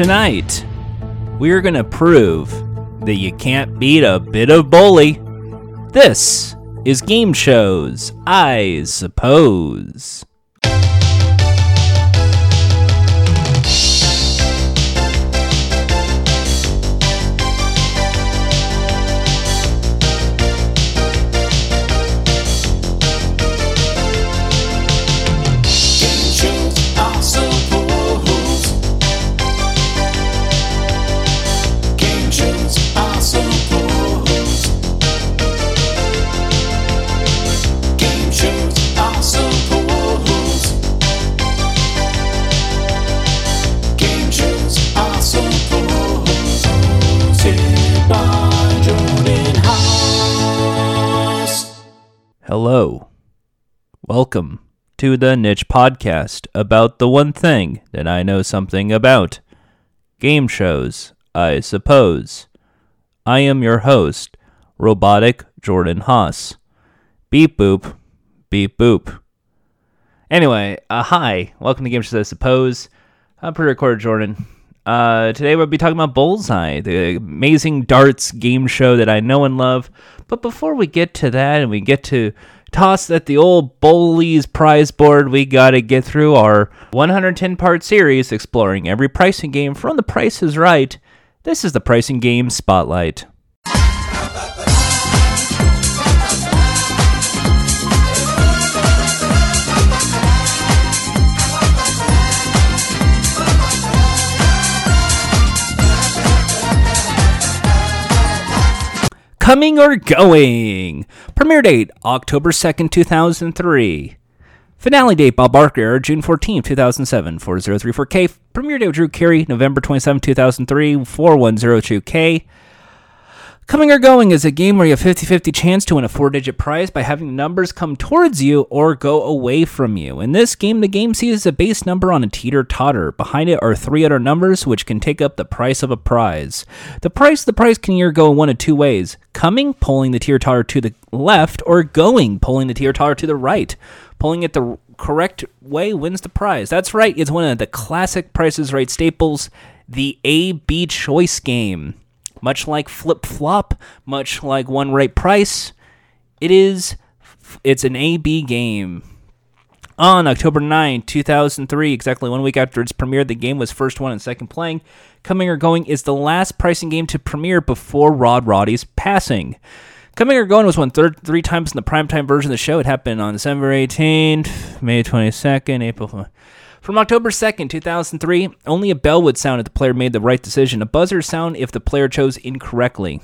Tonight, we're going to prove that you can't beat a bit of bully. This is Game Shows, I suppose. Welcome to the Niche Podcast about the one thing that I know something about game shows, I suppose. I am your host, Robotic Jordan Haas. Beep boop, beep boop. Anyway, uh, hi. Welcome to Game Shows, I suppose. I'm pre recorded Jordan. Uh, today we'll be talking about Bullseye, the amazing darts game show that I know and love. But before we get to that and we get to toss at the old Bully's prize board, we gotta get through our 110 part series exploring every pricing game from the Price is Right. This is the Pricing Game Spotlight. Coming or going? Premiere date October 2nd, 2003. Finale date Bob Barker, June 14th, 2007, 4034K. Premiere date Drew Carey, November 27th, 2003, 4102K. Coming or Going is a game where you have 50 50 chance to win a four digit prize by having numbers come towards you or go away from you. In this game, the game sees a base number on a teeter totter. Behind it are three other numbers which can take up the price of a prize. The price the prize can either go one of two ways coming, pulling the teeter totter to the left, or going, pulling the teeter totter to the right. Pulling it the correct way wins the prize. That's right, it's one of the classic Prices Right staples, the A B choice game. Much like flip flop, much like one right price, it is it's an A-B game. On October 9, 2003, exactly one week after its premiere, the game was first one and second playing. Coming or Going is the last pricing game to premiere before Rod Roddy's passing. Coming or Going was won third, three times in the primetime version of the show. It happened on December 18th, May 22nd, April. From October 2nd, 2003, only a bell would sound if the player made the right decision. A buzzer sound if the player chose incorrectly.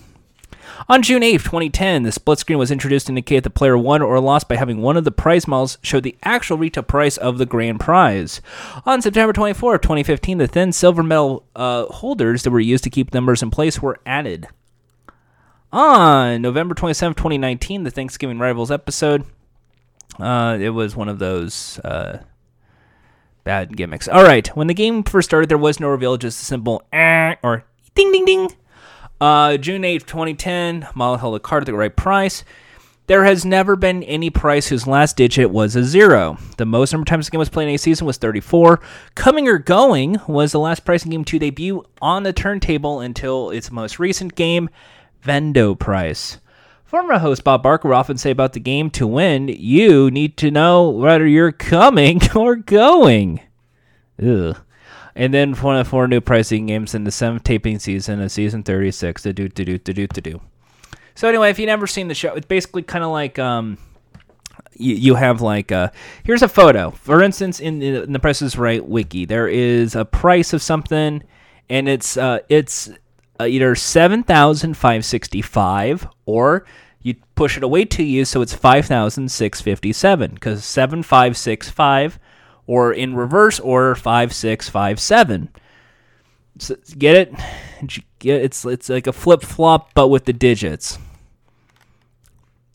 On June 8, 2010, the split screen was introduced to indicate the player won or lost by having one of the prize models show the actual retail price of the grand prize. On September 24, 2015, the thin silver metal uh, holders that were used to keep numbers in place were added. On November 27, 2019, the Thanksgiving Rivals episode, uh, it was one of those. Uh, bad gimmicks. All right, when the game first started, there was no reveal, just a simple eh, or ding ding ding. Uh, June 8th, 2010, Model held a card at the right price. There has never been any price whose last digit was a zero. The most number of times the game was played in a season was 34. Coming or Going was the last pricing game to debut on the turntable until its most recent game, Vend-O-Price. Former host Bob Barker often say about the game to win, you need to know whether you're coming or going. Ugh. And then one of four new pricing games in the seventh taping season of season 36. To do, to do, to do, to do. So, anyway, if you've never seen the show, it's basically kind of like. Um, you, you have like uh, here's a photo for instance in the, in the price right wiki there is a price of something and it's uh, it's either 7565 or you push it away to you so it's 5657 because 7565 or in reverse order 5657 so, get it? It's it's like a flip flop but with the digits.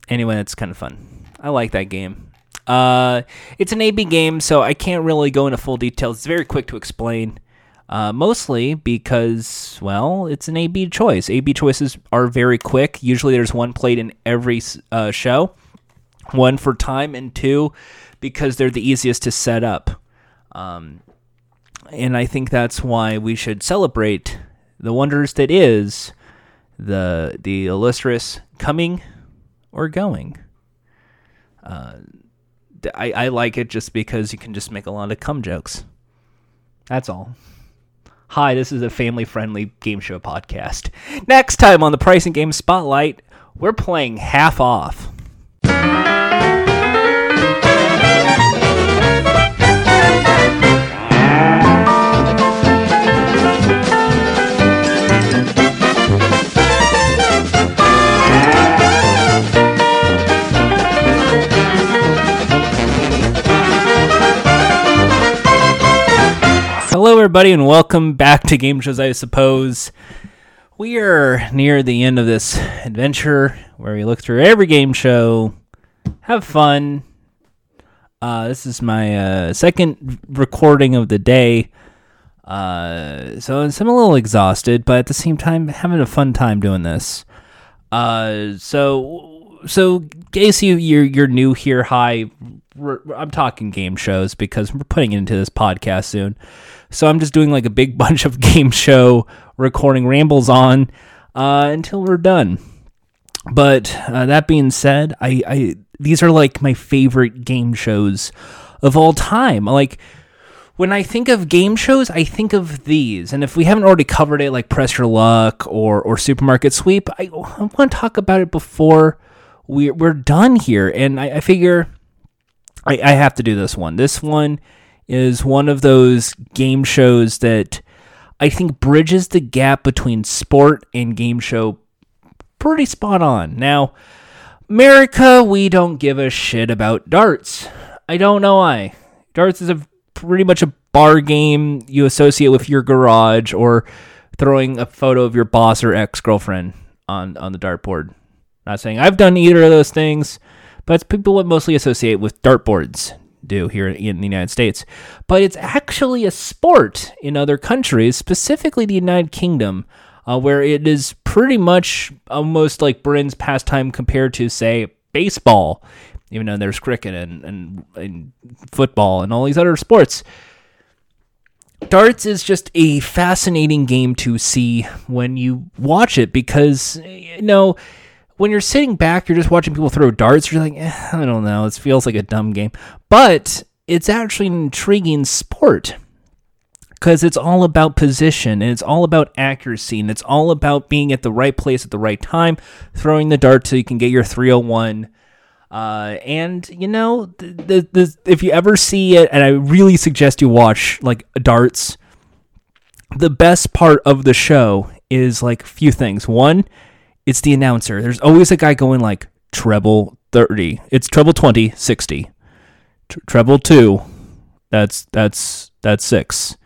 Anyway it's kind of fun. I like that game. Uh, it's an ab game so i can't really go into full details. It's very quick to explain uh, mostly because, well, it's an A/B choice. A/B choices are very quick. Usually, there's one played in every uh, show. One for time, and two because they're the easiest to set up. Um, and I think that's why we should celebrate the wonders that is the the illustrious coming or going. Uh, I, I like it just because you can just make a lot of cum jokes. That's all. Hi, this is a family friendly game show podcast. Next time on the Pricing Game Spotlight, we're playing half off. Everybody, and welcome back to Game Shows, I suppose. We are near the end of this adventure where we look through every game show, have fun. Uh, this is my uh, second recording of the day. Uh, so, I'm a little exhausted, but at the same time, having a fun time doing this. Uh, so, so, case you, you're, you're new here, hi. I'm talking game shows because we're putting it into this podcast soon. So I'm just doing like a big bunch of game show recording rambles on uh, until we're done. But uh, that being said, I, I these are like my favorite game shows of all time. Like when I think of game shows, I think of these. And if we haven't already covered it, like Press Your Luck or or Supermarket Sweep, I, I want to talk about it before we're we're done here. And I, I figure I, I have to do this one. This one is one of those game shows that I think bridges the gap between sport and game show pretty spot on. Now, America, we don't give a shit about darts. I don't know why. Darts is a pretty much a bar game you associate with your garage or throwing a photo of your boss or ex-girlfriend on on the dartboard. Not saying I've done either of those things, but it's people would mostly associate with dartboards do here in the United States. But it's actually a sport in other countries, specifically the United Kingdom, uh, where it is pretty much almost like Britain's pastime compared to, say, baseball, even though there's cricket and, and, and football and all these other sports. Darts is just a fascinating game to see when you watch it because, you know, when you're sitting back, you're just watching people throw darts. You're like, eh, I don't know. It feels like a dumb game, but it's actually an intriguing sport because it's all about position and it's all about accuracy and it's all about being at the right place at the right time, throwing the dart so you can get your 301. Uh, and you know, the, the, if you ever see it, and I really suggest you watch like darts. The best part of the show is like a few things. One, it's the announcer. There's always a guy going like treble 30. It's treble 20, 60. treble 2. That's that's that's 6.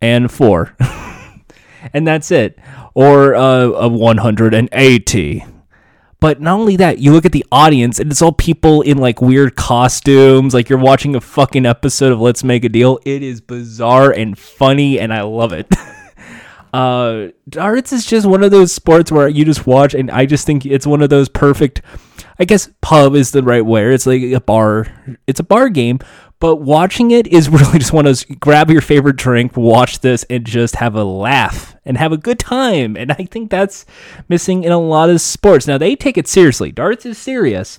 And 4. and that's it. Or uh, a 180. But not only that, you look at the audience and it's all people in like weird costumes, like you're watching a fucking episode of Let's Make a Deal. It is bizarre and funny and I love it. Uh, darts is just one of those sports where you just watch, and I just think it's one of those perfect. I guess pub is the right word. It's like a bar. It's a bar game, but watching it is really just one of those. Grab your favorite drink, watch this, and just have a laugh and have a good time. And I think that's missing in a lot of sports. Now they take it seriously. Darts is serious,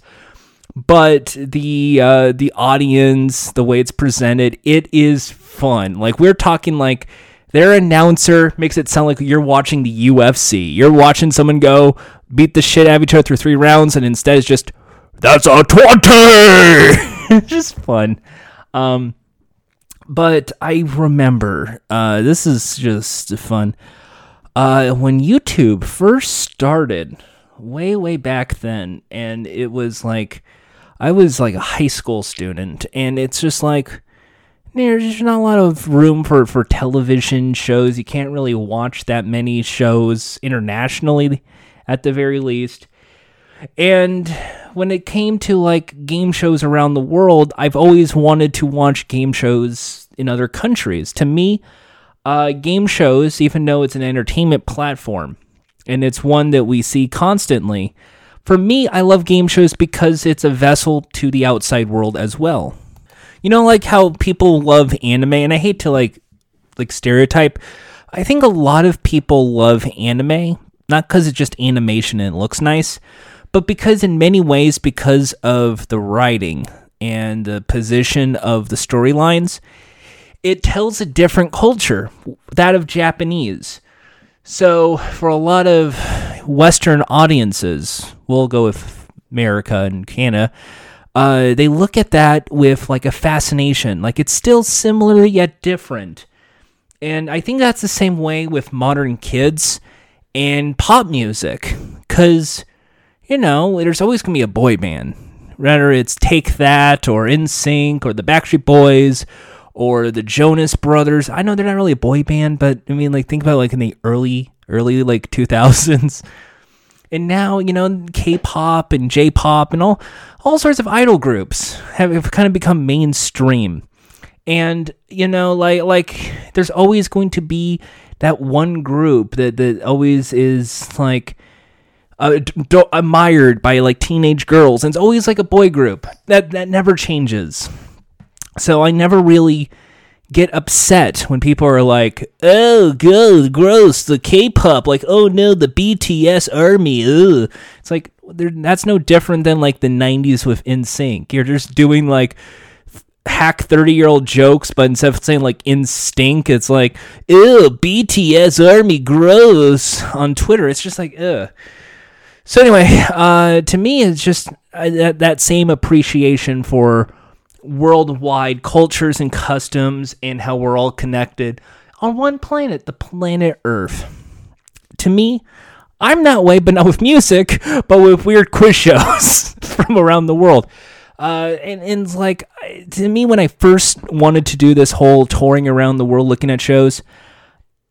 but the uh, the audience, the way it's presented, it is fun. Like we're talking like their announcer makes it sound like you're watching the UFC. You're watching someone go beat the shit out of each other through three rounds, and instead it's just that's a twenty. just fun. Um, but I remember uh, this is just fun. Uh, when YouTube first started, way way back then, and it was like I was like a high school student, and it's just like there's just not a lot of room for, for television shows. You can't really watch that many shows internationally, at the very least. And when it came to like game shows around the world, I've always wanted to watch game shows in other countries. To me, uh, game shows, even though it's an entertainment platform and it's one that we see constantly, for me, I love game shows because it's a vessel to the outside world as well You know, like how people love anime, and I hate to like like stereotype. I think a lot of people love anime not because it's just animation and it looks nice, but because in many ways because of the writing and the position of the storylines, it tells a different culture, that of Japanese. So for a lot of Western audiences, we'll go with America and Canada. Uh, they look at that with like a fascination, like it's still similar yet different. And I think that's the same way with modern kids and pop music. Because, you know, there's always going to be a boy band. Whether it's Take That or NSYNC or the Backstreet Boys or the Jonas Brothers. I know they're not really a boy band, but I mean, like, think about like in the early, early like 2000s. And now, you know, K-pop and J-pop and all all sorts of idol groups have, kind of become mainstream. And, you know, like like there's always going to be that one group that that always is like uh, d- admired by like teenage girls, and it's always like a boy group that that never changes. So I never really get upset when people are like, "Oh, go gross, the K-pop," like, "Oh no, the BTS army." Ugh. It's like that's no different than like the '90s with NSYNC. You're just doing like hack 30 year old jokes, but instead of saying like instinct, it's like, ew, BTS Army gross on Twitter. It's just like, ugh. So, anyway, uh, to me, it's just uh, that, that same appreciation for worldwide cultures and customs and how we're all connected on one planet, the planet Earth. To me, I'm that way, but not with music, but with weird quiz shows from around the world. Uh, and, and like to me, when I first wanted to do this whole touring around the world looking at shows,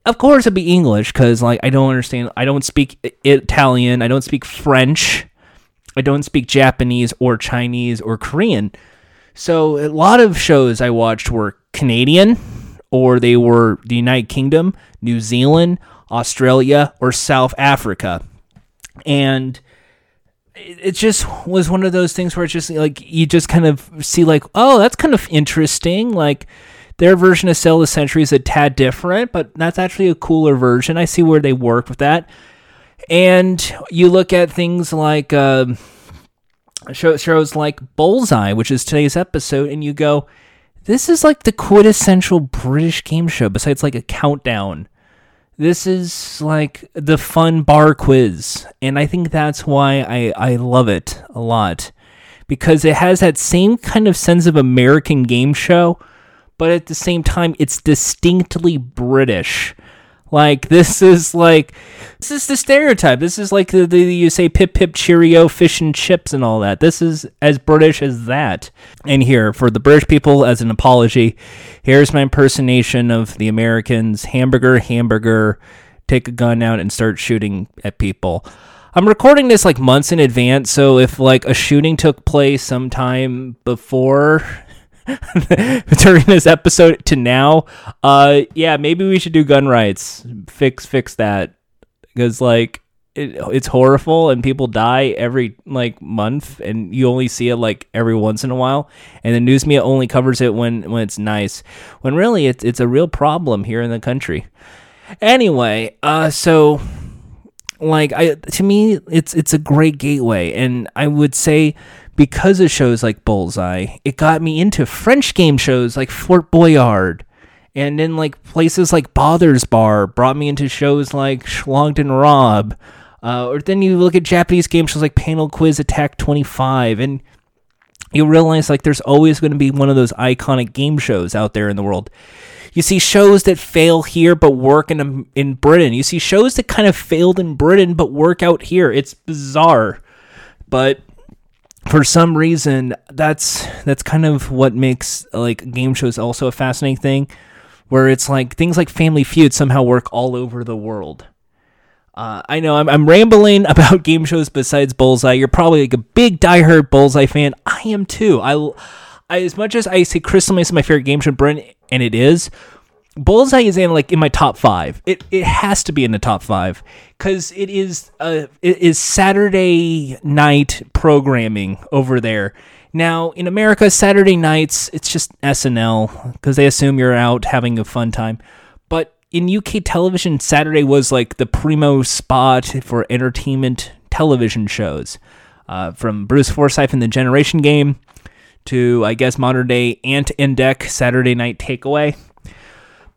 of course it'd be English because like I don't understand. I don't speak Italian. I don't speak French. I don't speak Japanese or Chinese or Korean. So a lot of shows I watched were Canadian or they were the United Kingdom, New Zealand, Australia, or South Africa. And it just was one of those things where it's just like you just kind of see like oh that's kind of interesting. Like their version of Sail the Century is a tad different but that's actually a cooler version. I see where they work with that. And you look at things like uh, shows like bullseye which is today's episode and you go this is like the quintessential british game show besides like a countdown this is like the fun bar quiz, and I think that's why I, I love it a lot because it has that same kind of sense of American game show, but at the same time, it's distinctly British. Like this is like this is the stereotype. This is like the, the you say pip pip cheerio fish and chips and all that. This is as British as that. And here for the British people as an apology, here's my impersonation of the Americans. Hamburger, hamburger. Take a gun out and start shooting at people. I'm recording this like months in advance, so if like a shooting took place sometime before during this episode to now, uh, yeah, maybe we should do gun rights. Fix fix that. Because like it, it's horrible and people die every like month and you only see it like every once in a while. And the news media only covers it when when it's nice when really it's it's a real problem here in the country. Anyway uh so like i to me it's it's a great gateway. And i would say because of shows like Bullseye, it got me into French game shows like Fort Boyard. And then like places like Bother's Bar brought me into shows like Schlonged and Rob. Uh, or then you look at Japanese game shows like Panel Quiz Attack 25 and you realize like there's always going to be one of those iconic game shows out there in the world. You see shows that fail here but work in in Britain. You see shows that kind of failed in Britain but work out here. It's bizarre. But for some reason that's that's kind of what makes like game shows also a fascinating thing where it's like things like family feud somehow work all over the world. Uh, i know I'm, I'm rambling about game shows besides bullseye. You're probably like a big diehard bullseye fan. I am too. I, I as much as i say crystal maze is my favorite game show brent and it is Bullseye is in like in my top five. It it has to be in the top five because it is uh it is Saturday night programming over there, Now, in America, Saturday nights, it's just SNL because they assume you're out having a fun time. But in UK television, Saturday was like the primo spot for entertainment television shows. Uh, from Bruce Forsyth and the Generation Game to, I guess, modern day Ant and Dec Saturday Night Takeaway.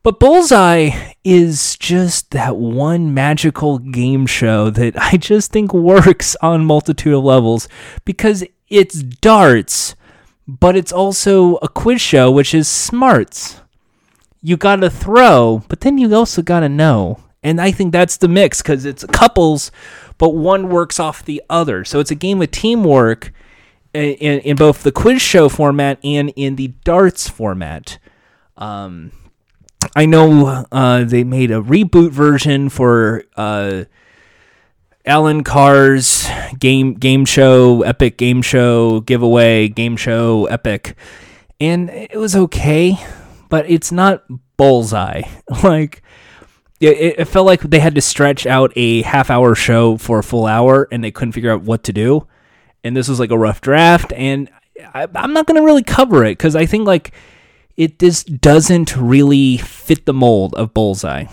But Bullseye is just that one magical game show that I just think works on multitude of levels because it's darts, but it's also a quiz show, which is smarts. You gotta throw, but then you also gotta know. And I think that's the mix because it's couples, but one works off the other. So it's a game of teamwork in, in both the quiz show format and in the darts format. Um, I know uh, they made a reboot version for uh, Alan Carr's game game show, epic game show giveaway, game show epic, and it was okay, but it's not bullseye. Like it, it felt like they had to stretch out a half hour show for a full hour, and they couldn't figure out what to do. And this was like a rough draft, and I, I'm not gonna really cover it because I think like it just doesn't really fit the mold of bullseye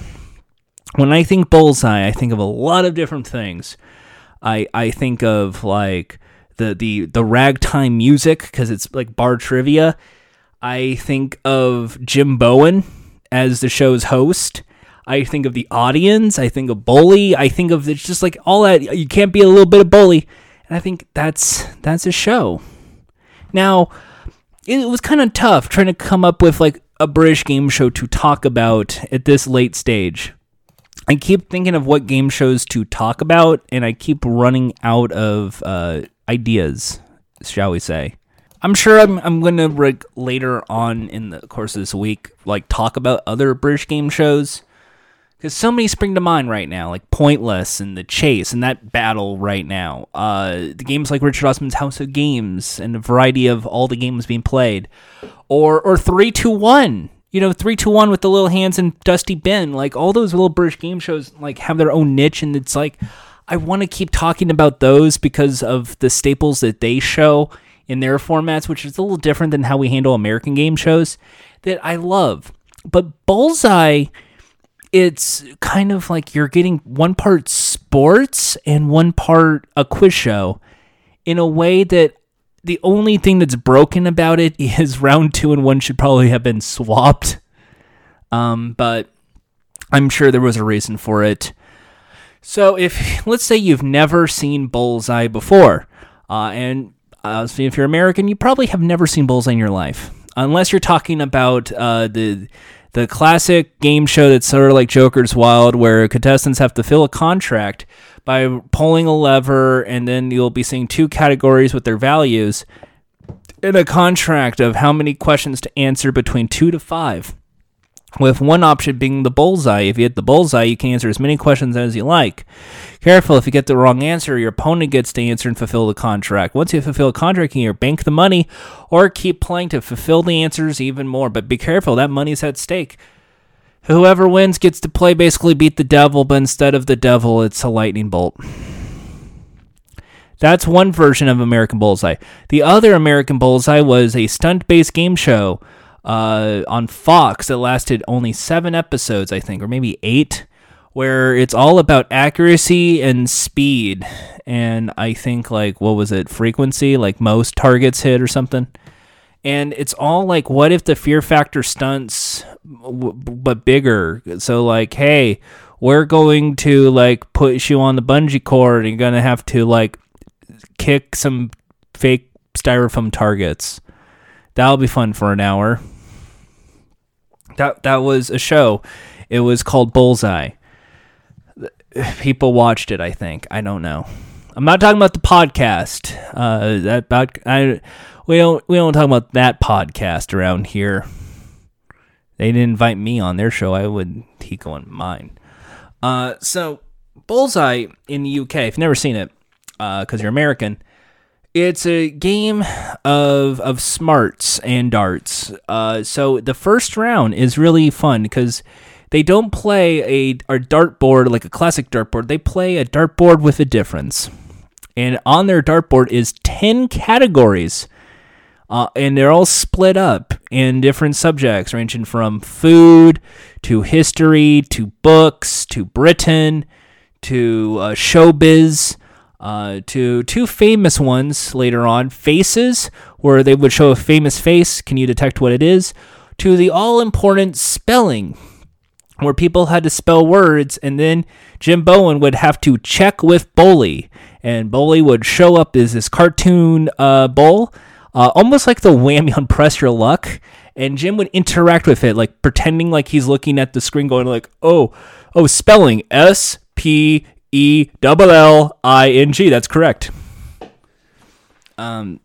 when I think bullseye, I think of a lot of different things. I I think of like the the the ragtime music because it's like bar trivia. I think of Jim Bowen as the show's host. I think of the audience. I think of bully. I think of it's just like all that. You can't be a little bit of bully, and I think that's that's a show. Now, it was kind of tough trying to come up with like a British game show to talk about at this late stage. I keep thinking of what game shows to talk about, and I keep running out of uh, ideas, shall we say. I'm sure I'm, I'm going to like, later on in the course of this week, like talk about other British game shows. Because so many spring to mind right now, like Pointless and The Chase and that battle right now. Uh, the games like Richard Osman's House of Games and a variety of all the games being played. Or, or three to one. you know, three to one with the little hands and Dusty Bin, like all those little British game shows, like have their own niche, and it's like I want to keep talking about those because of the staples that they show in their formats, which is a little different than how we handle American game shows that I love. But Bullseye, it's kind of like you're getting one part sports and one part a quiz show in a way that the only thing that's broken about it is round two and one should probably have been swapped. Um, but I'm sure there was a reason for it. So if let's say you've never seen Bullseye before, uh, and uh, if you're American, you probably have never seen Bullseye in your life, unless you're talking about uh, the the classic game show that's sort of like Joker's Wild, where contestants have to fill a contract by pulling a lever, and then you'll be seeing two categories with their values in a contract of how many questions to answer between two to five. With one option being the bullseye. If you hit the bullseye, you can answer as many questions as you like. Careful, if you get the wrong answer, your opponent gets to answer and fulfill the contract. Once you fulfill a contract, you can either bank the money or keep playing to fulfill the answers even more. But be careful, that money's at stake. Whoever wins gets to play basically beat the devil, but instead of the devil, it's a lightning bolt. That's one version of American Bullseye. The other American Bullseye was a stunt based game show uh, on Fox that lasted only seven episodes, I think, or maybe eight, where it's all about accuracy and speed. And I think, like, what was it, frequency, like most targets hit or something. And it's all like, what if the fear factor stunts, but bigger? So, like, hey, we're going to like put you on the bungee cord and you're going to have to like kick some fake styrofoam targets. That'll be fun for an hour. That that was a show. It was called Bullseye. People watched it. I think. I don't know. I'm not talking about the podcast. Uh, that about I we don't we don't talk about that podcast around here. They didn't invite me on their show. I would he go on mine. Uh, so Bullseye in the UK. If you've never seen it, because uh, you're American, it's a game of of smarts and darts. Uh, so the first round is really fun because they don't play a, a dartboard like a classic dartboard. They play a dartboard with a difference. And on their dartboard is 10 categories Uh, and they're all split up in different subjects, ranging from food to history to books to Britain to uh, showbiz uh, to two famous ones later on faces, where they would show a famous face. Can you detect what it is? To the all important spelling, where people had to spell words, and then Jim Bowen would have to check with Bully, and Bully would show up as this cartoon uh, bowl, uh, almost like the whammy on Press Your Luck. And Jim would interact with it, like pretending like he's looking at the screen, going like, "Oh, oh, spelling S P E double L I N G. That's correct." Um,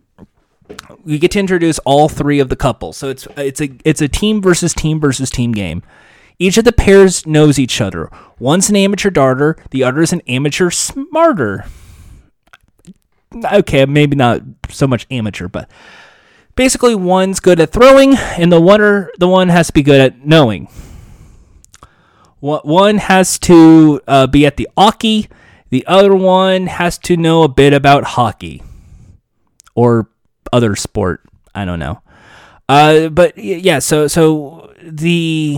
we get to introduce all three of the couples. So it's it's a it's a team versus team versus team game. Each of the pairs knows each other. One's an amateur darter, the other is an amateur smarter. Okay, maybe not so much amateur, but basically one's good at throwing, and the one the one has to be good at knowing. One has to uh, be at the hockey. The other one has to know a bit about hockey or other sport. I don't know. Uh, but yeah, so so the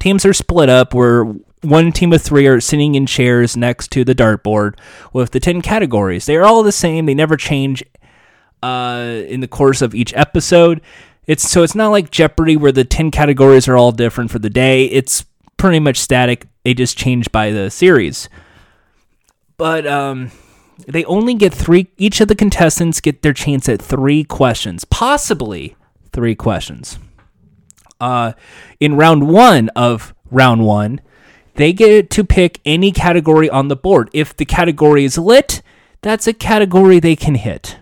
teams are split up where one team of three are sitting in chairs next to the dartboard with the 10 categories. They are all the same, they never change uh, in the course of each episode. It's so it's not like Jeopardy where the 10 categories are all different for the day. It's pretty much static. They just change by the series. But um they only get 3 each of the contestants get their chance at 3 questions, possibly 3 questions uh, in round one of round one, they get to pick any category on the board. If the category is lit, that's a category they can hit.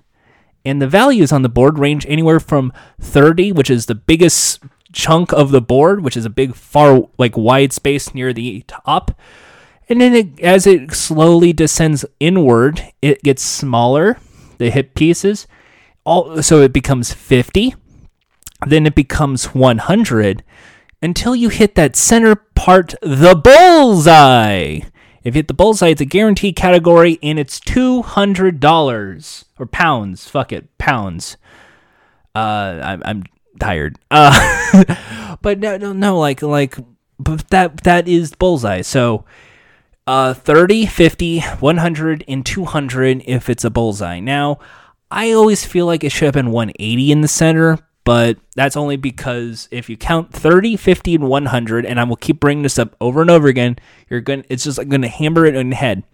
And the values on the board range anywhere from 30, which is the biggest chunk of the board, which is a big, far, like wide space near the top. And then it, as it slowly descends inward, it gets smaller, the hit pieces. All, so it becomes 50 then it becomes 100 until you hit that center part, the bullseye. If you hit the bullseye, it's a guaranteed category and it's $200 or pounds. Fuck it, pounds. Uh, I'm, I'm tired. Uh, but no, no, no, like, like, but that, that is bullseye. So, uh, 30, 50, 100, and 200 if it's a bullseye. Now, I always feel like it should have been 180 in the center, but that's only because if you count 30, 50, and 100, and I will keep bringing this up over and over again, you're going it's just going to hammer it in the head.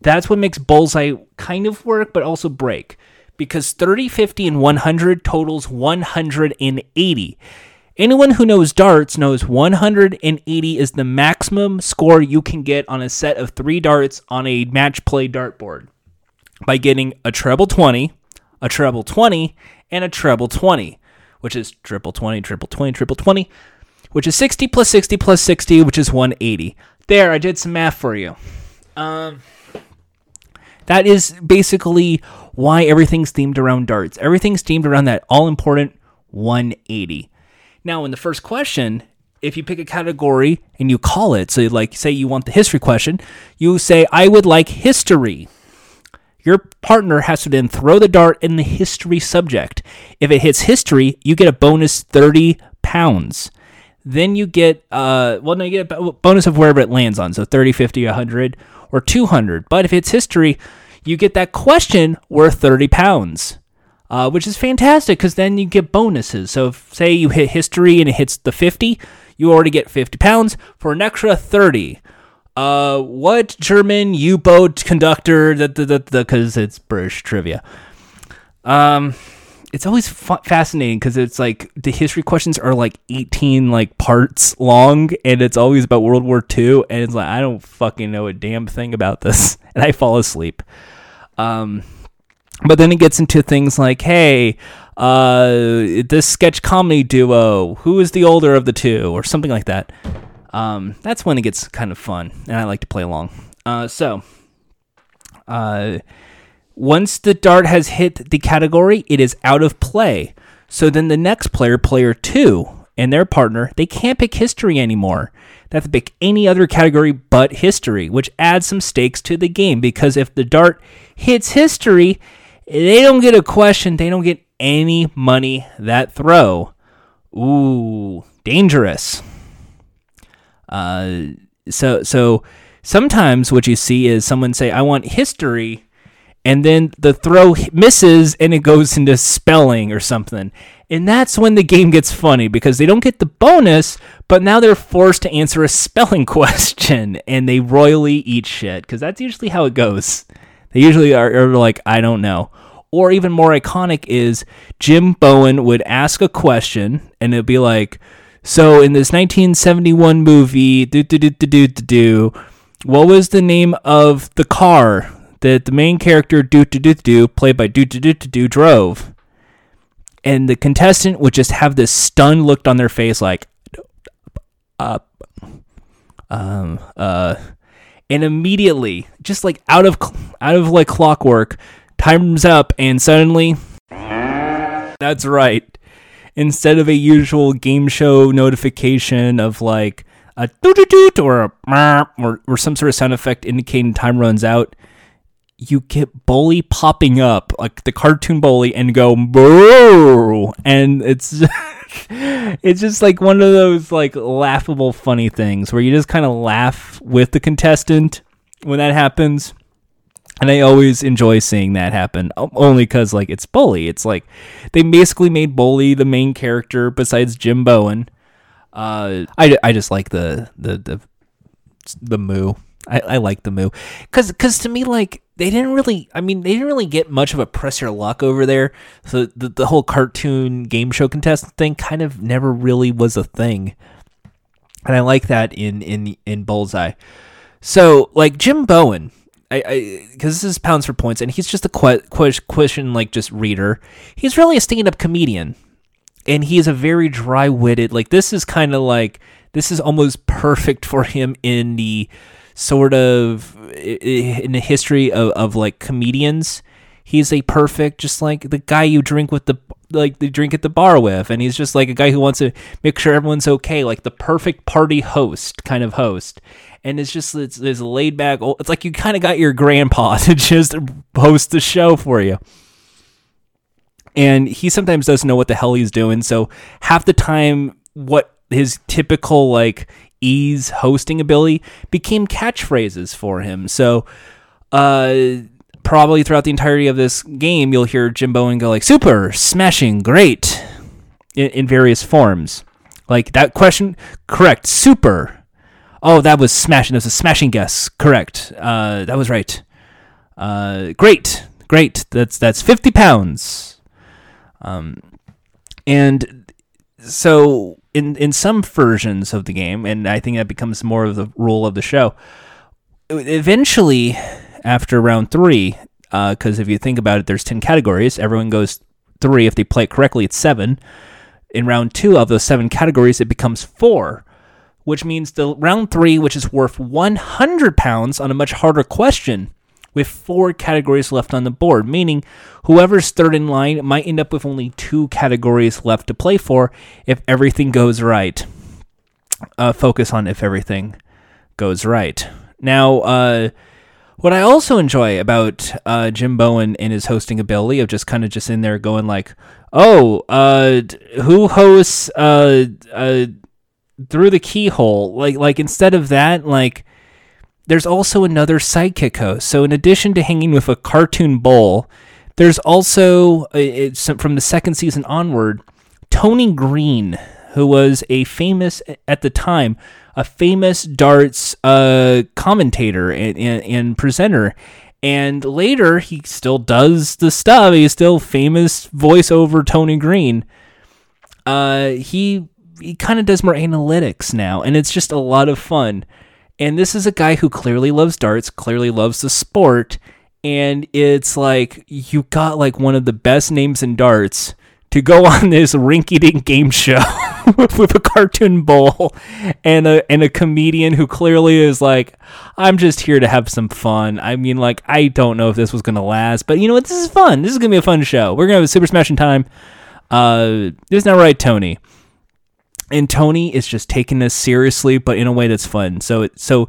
That's what makes Bullseye kind of work, but also break. Because 30, 50, and 100 totals 180. Anyone who knows darts knows 180 is the maximum score you can get on a set of three darts on a match play dartboard by getting a treble 20, a treble 20, and a treble 20 which is triple 20, triple 20, triple 20, which is 60 plus 60 plus 60, which is 180. There, I did some math for you. Um, that is basically why everything's themed around darts. Everything's themed around that all important 180. Now, in the first question, if you pick a category and you call it, so like say you want the history question, you say, I would like history. Your partner has to then throw the dart in the history subject. If it hits history, you get a bonus 30 pounds. Then you get, uh, well, no, you get a bonus of wherever it lands on. So 30, 50, 100, or 200. But if it's history, you get that question worth 30 pounds. Uh, which is fantastic because then you get bonuses. So, if, say you hit history and it hits the 50, you already get 50 pounds for an extra 30. Uh, what German U-boat conductor? Because it's British trivia. Um, it's always fascinating because it's like the history questions are like 18 like parts long, and it's always about World War II, and it's like I don't fucking know a damn thing about this, and I fall asleep. Um, but then it gets into things like, hey, uh, this sketch comedy duo, who is the older of the two, or something like that. Um, that's when it gets kind of fun, and I like to play along. Uh, so, uh, once the dart has hit the category, it is out of play. So then the next player, player two, and their partner, they can't pick history anymore. They have to pick any other category but history, which adds some stakes to the game because if the dart hits history, they don't get a question, they don't get any money that throw. Ooh, dangerous. Uh, so so sometimes what you see is someone say, "I want history," and then the throw misses and it goes into spelling or something. And that's when the game gets funny because they don't get the bonus, but now they're forced to answer a spelling question and they royally eat shit because that's usually how it goes. They usually are, are like, I don't know. Or even more iconic is Jim Bowen would ask a question and it'd be like, so in this 1971 movie, do do do do do do what was the name of the car that the main character do do do do played by do do do do drove? And the contestant would just have this stunned look on their face, like, uh, um, uh, and immediately, just like out of out of like clockwork, time's up, and suddenly, that's right. Instead of a usual game show notification of like a doot doot or a or, or some sort of sound effect indicating time runs out, you get Bully popping up like the cartoon Bully and go boo, and it's it's just like one of those like laughable funny things where you just kind of laugh with the contestant when that happens. And I always enjoy seeing that happen, only because like it's Bully. It's like they basically made Bully the main character besides Jim Bowen. Uh, I, I just like the the the the moo. I, I like the moo because because to me like they didn't really I mean they didn't really get much of a press your luck over there. So the the whole cartoon game show contestant thing kind of never really was a thing. And I like that in in in Bullseye. So like Jim Bowen, I because this is pounds for points, and he's just a que- question like just reader. He's really a stand up comedian, and he is a very dry witted. Like this is kind of like this is almost perfect for him in the sort of in the history of, of like comedians. He's a perfect, just like the guy you drink with the like the drink at the bar with, and he's just like a guy who wants to make sure everyone's okay, like the perfect party host kind of host. And it's just it's, it's laid back. Oh, it's like you kind of got your grandpa to just host the show for you. And he sometimes doesn't know what the hell he's doing. So half the time, what his typical like ease hosting ability became catchphrases for him. So, uh, probably throughout the entirety of this game, you'll hear Jim Bowen go like "super," "smashing," "great," in, in various forms. Like that question, correct. Super. Oh, that was smashing. That was a smashing guess. Correct. Uh, that was right. Uh, great, great. That's that's fifty pounds. Um, and so in in some versions of the game, and I think that becomes more of the rule of the show. Eventually, after round three, because uh, if you think about it, there's ten categories. Everyone goes three. If they play it correctly, it's seven. In round two of those seven categories, it becomes four, which means the round three, which is worth 100 pounds on a much harder question, with four categories left on the board, meaning whoever's third in line might end up with only two categories left to play for if everything goes right. Uh, focus on if everything goes right. Now, uh, what I also enjoy about uh, Jim Bowen and his hosting ability of just kind of just in there going like, "Oh, uh, who hosts uh, uh, through the keyhole?" Like, like instead of that, like there's also another sidekick host. So in addition to hanging with a cartoon bull, there's also it's from the second season onward, Tony Green, who was a famous at the time, a famous darts uh, commentator and, and, and presenter. And later, he still does the stuff. He's still famous voiceover Tony Green. Uh, he he kind of does more analytics now, and it's just a lot of fun. And this is a guy who clearly loves darts, clearly loves the sport. And it's like, you got like one of the best names in darts to go on this rinky dink game show with a cartoon bull and a and a comedian who clearly is like, I'm just here to have some fun. I mean, like, I don't know if this was gonna last, but you know what? This is fun. This is gonna be a fun show. We're gonna have a super smashing time. Uh, isn't that right, Tony? And Tony is just taking this seriously, but in a way that's fun. So so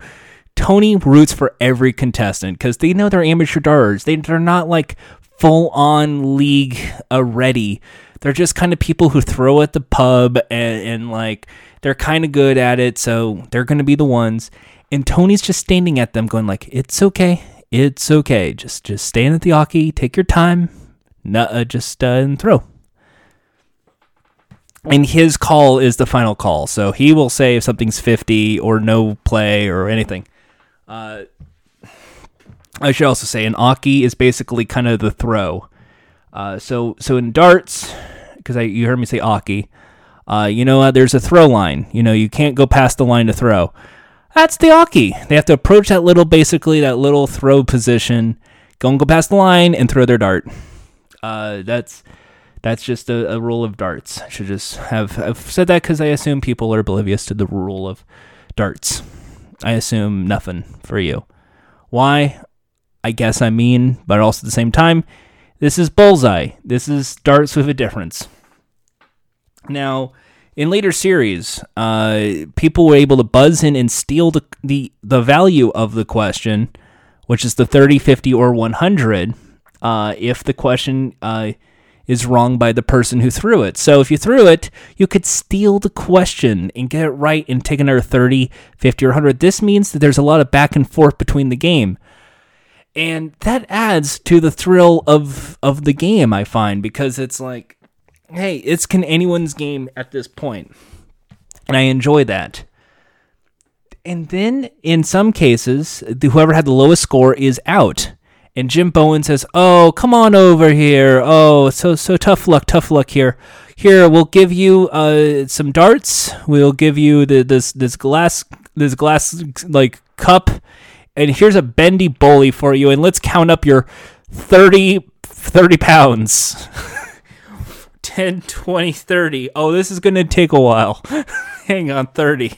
Tony roots for every contestant because they know they're amateur darters. They they're not like full on league already. They're just kind of people who throw at the pub and, and like they're kind of good at it, so they're going to be the ones. And Tony's just standing at them, going like, "It's okay, it's okay. Just just stand at the hockey, take your time, no, uh, just uh, and throw." And his call is the final call, so he will say if something's fifty or no play or anything. Uh, I should also say an oche is basically kind of the throw. Uh, so so in darts, because you heard me say oche, uh, you know uh, there's a throw line. You know you can't go past the line to throw. That's the oche. They have to approach that little, basically that little throw position, go and go past the line and throw their dart. Uh, that's that's just a, a, rule of darts. I should just have I've said that because I assume people are oblivious to the rule of darts. I assume nothing for you. Why? I guess I mean, but also at the same time, this is bullseye. This is darts with a difference. Now, in later series, uh, people were able to buzz in and steal the, the, the value of the question, which is the 30, 50, or 100, uh, if the question uh, is wrong by the person who threw it. So if you threw it, you could steal the question and get it right and take another 30, 50, or 100. This means that there's a lot of back and forth between the game and that adds to the thrill of of the game i find because it's like hey it's can anyone's game at this point and i enjoy that and then in some cases whoever had the lowest score is out and jim bowen says oh come on over here oh so so tough luck tough luck here here we'll give you uh some darts we'll give you the this this glass this glass like cup and here's a bendy bully for you, and let's count up your 30, 30 pounds. 10, 20, 30. Oh, this is going to take a while. Hang on, 30.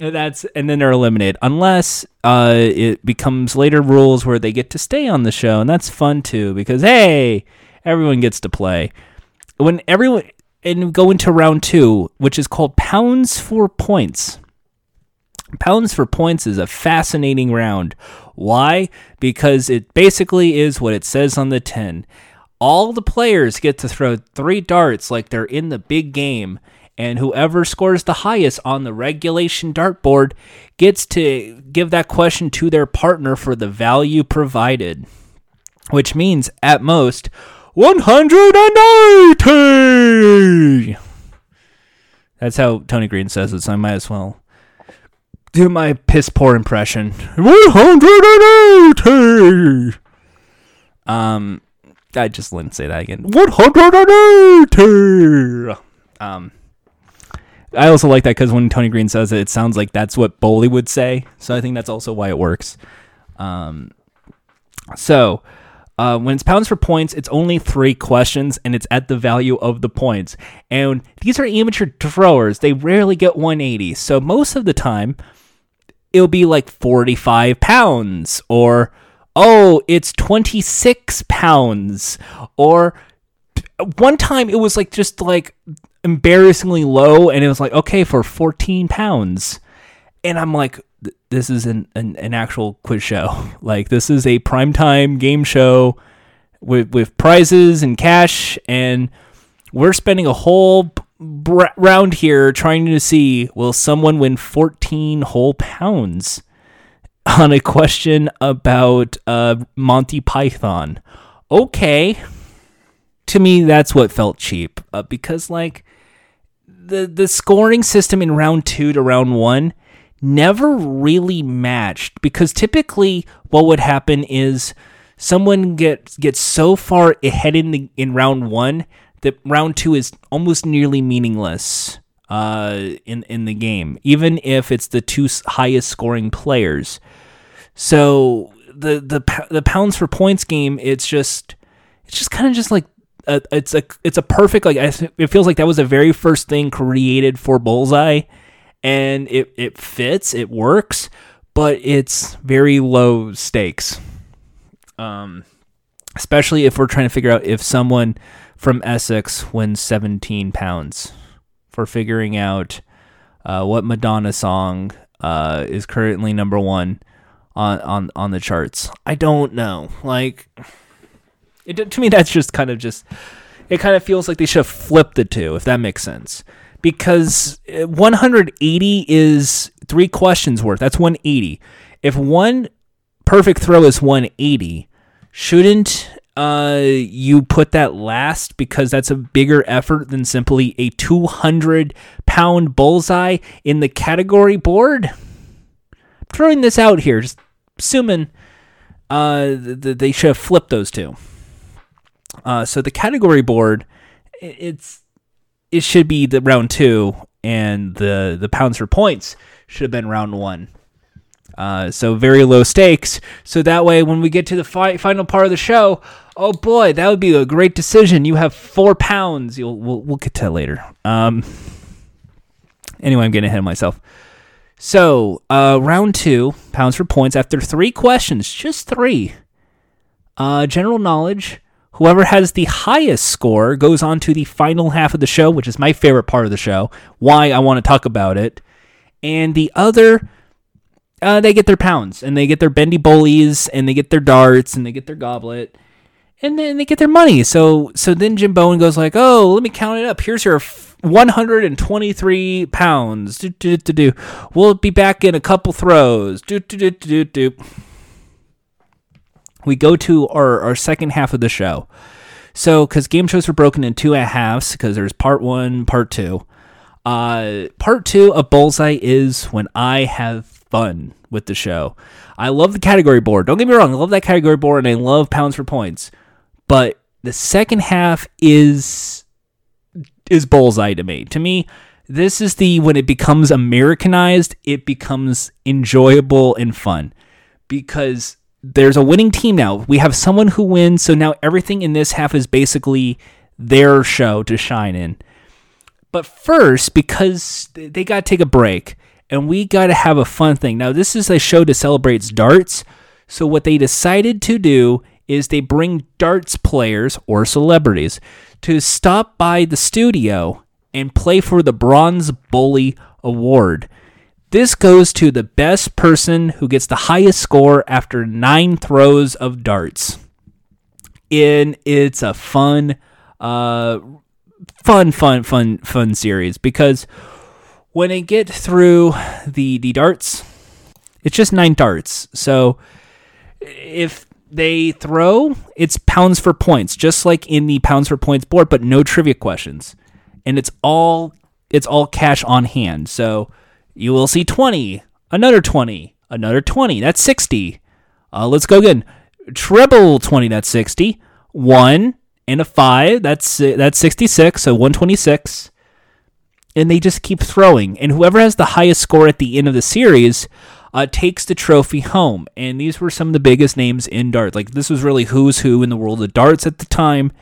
That's and then they're eliminated unless uh, it becomes later rules where they get to stay on the show, and that's fun too because hey, everyone gets to play. When everyone and go into round two, which is called pounds for points. Pounds for Points is a fascinating round. Why? Because it basically is what it says on the tin. All the players get to throw three darts like they're in the big game, and whoever scores the highest on the regulation dartboard gets to give that question to their partner for the value provided. Which means, at most, 180! That's how Tony Green says it, so I might as well do my piss poor impression. 180. Um, I just didn't say that again. 180. Um, I also like that because when Tony Green says it, it sounds like that's what Bully would say. So I think that's also why it works. Um, so uh, when it's pounds for points, it's only three questions and it's at the value of the points. And these are amateur throwers; they rarely get 180. So most of the time, it'll be like 45 pounds or oh it's 26 pounds or one time it was like just like embarrassingly low and it was like okay for 14 pounds and i'm like this is an, an, an actual quiz show like this is a primetime game show with with prizes and cash and we're spending a whole round here trying to see will someone win 14 whole pounds on a question about uh, Monty Python. Okay. To me, that's what felt cheap uh, because, like, the the scoring system in round two to round one never really matched because typically what would happen is someone gets gets so far ahead in the in round one that round two is almost nearly meaningless uh, in in the game, even if it's the two highest scoring players. So the the the pounds for points game, it's just it's just kind of just like a, it's a it's a perfect like it feels like that was the very first thing created for Bullseye, and it it fits, it works, but it's very low stakes. Um, especially if we're trying to figure out if someone from Essex wins 17 pounds for figuring out uh, what Madonna song uh, is currently number one on, on, on the charts. I don't know. Like, It, to me, that's just kind of just. It kind of feels like they should have flipped the two, if that makes sense. Because uh, 180 is three questions worth. That's 180. If one perfect throw is 180, shouldn't uh, you put that last because that's a bigger effort than simply a 200 pound bullseye in the category board? throwing this out here, just assuming uh, th- they should have flipped those two. Uh, so the category board, it's it should be the round two, and the the pounds for points should have been round one. Uh, so very low stakes. So that way, when we get to the fi- final part of the show, oh boy, that would be a great decision. You have four pounds. You'll we'll, we'll get to that later. Um, anyway, I'm getting ahead of myself. So, uh, round two, pounds for points. After three questions, just three. Uh, general knowledge. Whoever has the highest score goes on to the final half of the show, which is my favorite part of the show. Why I want to talk about it. And the other, uh, they get their pounds and they get their bendy bullies and they get their darts and they get their goblet and then they get their money. So so then Jim Bowen goes like, "Oh, let me count it up. Here's your 123 pounds. Do, do, do, do. We'll be back in a couple throws. Do, do, do, do, do. We go to our, our second half of the show. So, because game shows are broken in two halves, because there's part one, part two. Uh, part two of Bullseye is when I have fun with the show. I love the category board. Don't get me wrong, I love that category board and I love pounds for points. But the second half is is bullseye to me. To me, this is the when it becomes Americanized, it becomes enjoyable and fun because there's a winning team now. We have someone who wins, so now everything in this half is basically their show to shine in. But first, because they got to take a break and we got to have a fun thing. Now, this is a show to celebrate darts. So, what they decided to do is they bring darts players or celebrities to stop by the studio and play for the Bronze Bully Award. This goes to the best person who gets the highest score after nine throws of darts. And it's a fun, uh, fun, fun, fun, fun series because when they get through the the darts, it's just nine darts. So if they throw, it's pounds for points, just like in the pounds for points board, but no trivia questions. And it's all it's all cash on hand. So you will see 20, another 20, another 20. That's 60. Uh, let's go again. Treble 20, that's 60. 1 and a 5, that's that's 66, so 126. And they just keep throwing. And whoever has the highest score at the end of the series uh, takes the trophy home. And these were some of the biggest names in darts. Like this was really who's who in the world of darts at the time.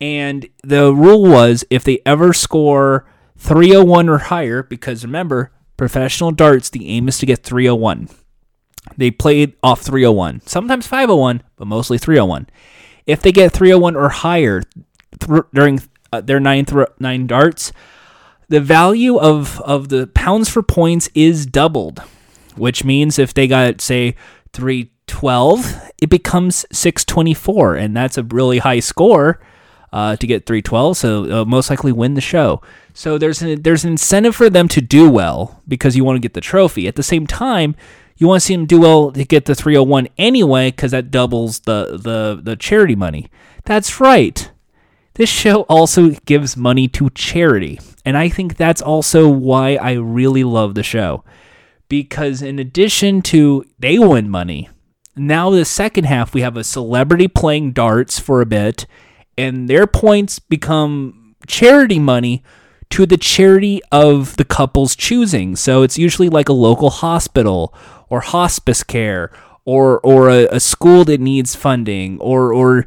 And the rule was if they ever score 301 or higher, because remember, professional darts, the aim is to get 301. They played off 301, sometimes 501, but mostly 301. If they get 301 or higher th- during uh, their nine, th- nine darts, the value of, of the pounds for points is doubled which means if they got, say, 312, it becomes 624, and that's a really high score. Uh, to get 312, so uh, most likely win the show. So there's an, there's an incentive for them to do well because you want to get the trophy. At the same time, you want to see them do well to get the 301 anyway because that doubles the, the the charity money. That's right. This show also gives money to charity, and I think that's also why I really love the show because in addition to they win money, now the second half we have a celebrity playing darts for a bit, and their points become charity money to the charity of the couple's choosing. So it's usually like a local hospital or hospice care or or a, a school that needs funding or or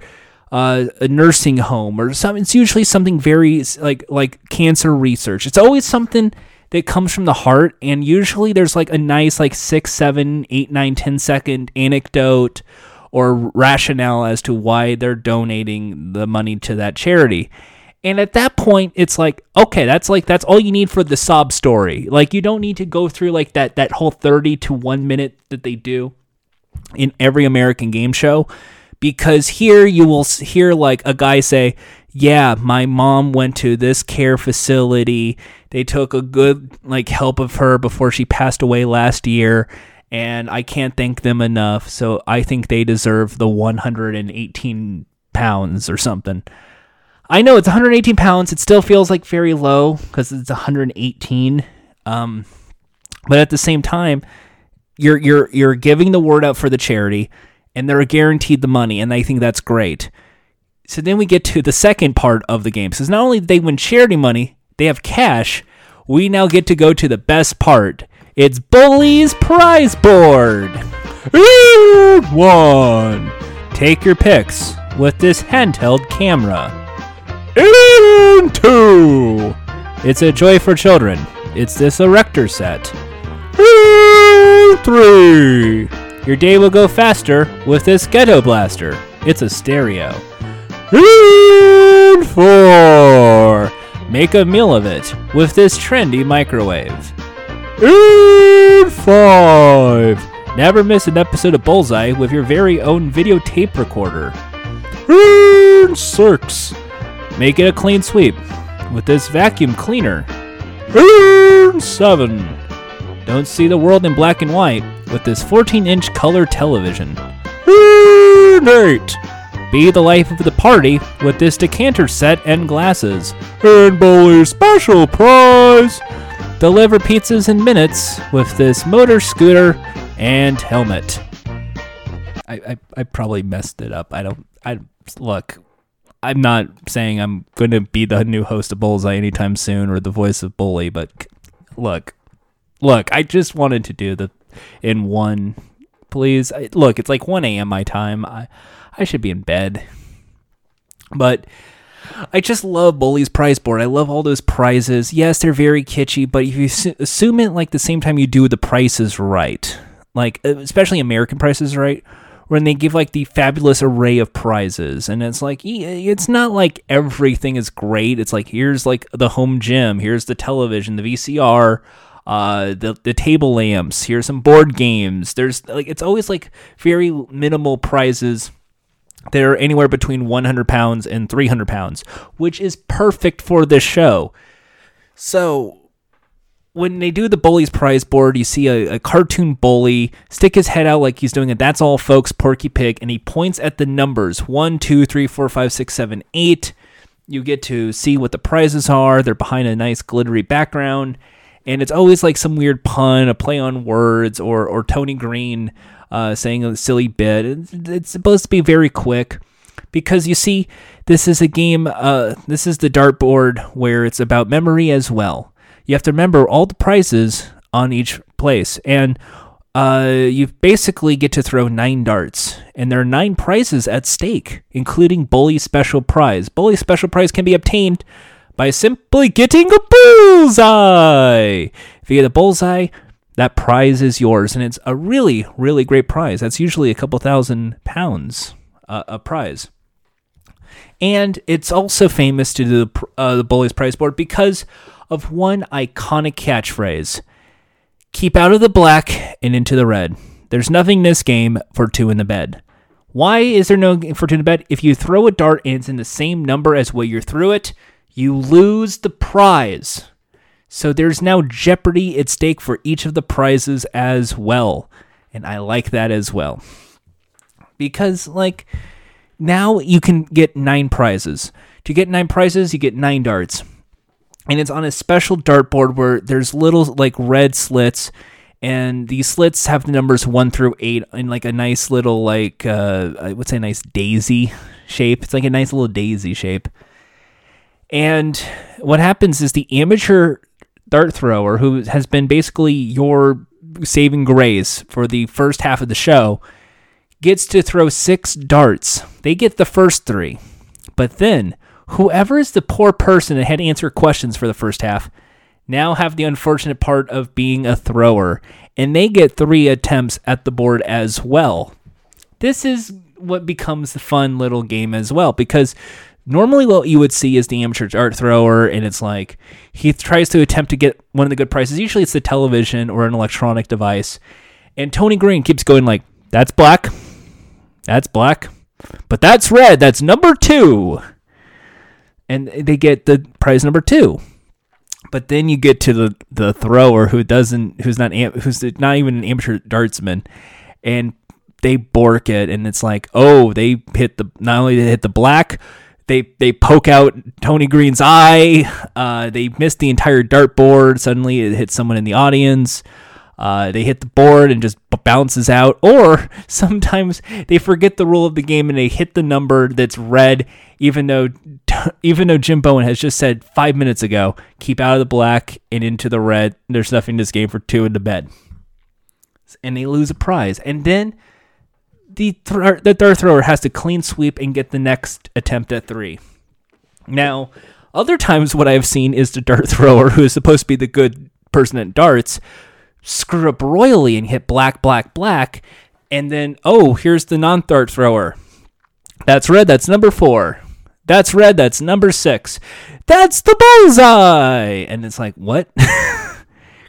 uh, a nursing home or something. It's usually something very like like cancer research. It's always something that comes from the heart and usually there's like a nice like six seven eight nine ten second anecdote or rationale as to why they're donating the money to that charity and at that point it's like okay that's like that's all you need for the sob story like you don't need to go through like that that whole 30 to 1 minute that they do in every american game show because here you will hear like a guy say, "Yeah, my mom went to this care facility. They took a good like help of her before she passed away last year." And I can't thank them enough, so I think they deserve the 118 pounds or something. I know it's 118 pounds. It still feels like very low because it's 118. Um, but at the same time, you're you're you're giving the word out for the charity, and they're guaranteed the money, and I think that's great. So then we get to the second part of the game. Because not only they win charity money, they have cash. We now get to go to the best part. It's Bully's prize board. And one. Take your picks with this handheld camera. And two. It's a joy for children. It's this erector set. And three. Your day will go faster with this ghetto blaster. It's a stereo. And four. Make a meal of it with this trendy microwave. And five. Never miss an episode of Bullseye with your very own videotape recorder. And six. Make it a clean sweep with this vacuum cleaner. Seven. Don't see the world in black and white with this 14 inch color television. Eight. Be the life of the party with this decanter set and glasses. And Bully's special prize. Deliver pizzas in minutes with this motor scooter and helmet. I, I, I probably messed it up. I don't. I look. I'm not saying I'm going to be the new host of Bullseye anytime soon or the voice of Bully, but look, look. I just wanted to do the in one. Please, I, look. It's like 1 a.m. my time. I I should be in bed, but I just love Bully's prize board. I love all those prizes. Yes, they're very kitschy, but if you s- assume it like the same time you do the prices right, like especially American prices right, when they give like the fabulous array of prizes, and it's like it's not like everything is great. It's like here's like the home gym, here's the television, the VCR. Uh, the the table lamps. Here's some board games. There's like it's always like very minimal prizes they're anywhere between 100 pounds and 300 pounds, which is perfect for this show. So, when they do the bully's prize board, you see a, a cartoon bully stick his head out like he's doing a That's All Folks Porky Pig, and he points at the numbers 1, 2, 3, 4, 5, 6, 7, 8. You get to see what the prizes are. They're behind a nice glittery background. And it's always like some weird pun, a play on words, or, or Tony Green uh, saying a silly bit. It's, it's supposed to be very quick because you see, this is a game, uh, this is the dartboard where it's about memory as well. You have to remember all the prizes on each place. And uh, you basically get to throw nine darts, and there are nine prizes at stake, including Bully Special Prize. Bully Special Prize can be obtained by simply getting a bullseye. If you get a bullseye, that prize is yours, and it's a really, really great prize. That's usually a couple thousand pounds uh, a prize. And it's also famous to the uh, the Bully's Prize Board because of one iconic catchphrase keep out of the black and into the red. There's nothing in this game for two in the bed. Why is there no game for two in the bed? If you throw a dart and it's in the same number as where you threw it, you lose the prize. So there's now jeopardy at stake for each of the prizes as well. And I like that as well. Because, like, now you can get nine prizes. To get nine prizes, you get nine darts and it's on a special dartboard where there's little like red slits and these slits have the numbers 1 through 8 in like a nice little like uh i would say nice daisy shape. It's like a nice little daisy shape. And what happens is the amateur dart thrower who has been basically your saving grace for the first half of the show gets to throw six darts. They get the first three. But then whoever is the poor person that had to answer questions for the first half now have the unfortunate part of being a thrower, and they get three attempts at the board as well. This is what becomes the fun little game as well, because normally what you would see is the amateur dart thrower, and it's like he tries to attempt to get one of the good prizes. Usually it's the television or an electronic device, and Tony Green keeps going like, "That's black, that's black, But that's red. That's number two. And they get the prize number two. But then you get to the, the thrower who doesn't, who's not, who's not even an amateur dartsman, and they bork it, and it's like, oh, they hit the not only did they hit the black, they they poke out Tony Green's eye. Uh, they miss the entire dartboard. Suddenly, it hits someone in the audience. Uh, they hit the board and just bounces out. Or sometimes they forget the rule of the game and they hit the number that's red, even though even though Jim Bowen has just said five minutes ago, keep out of the black and into the red. There's nothing in this game for two in the bed, and they lose a prize. And then the th- the dart thrower has to clean sweep and get the next attempt at three. Now, other times what I've seen is the dart thrower who is supposed to be the good person at darts screw up royally and hit black, black, black, and then oh, here's the non-dart thrower. That's red. That's number four. That's red. That's number six. That's the bullseye. And it's like what?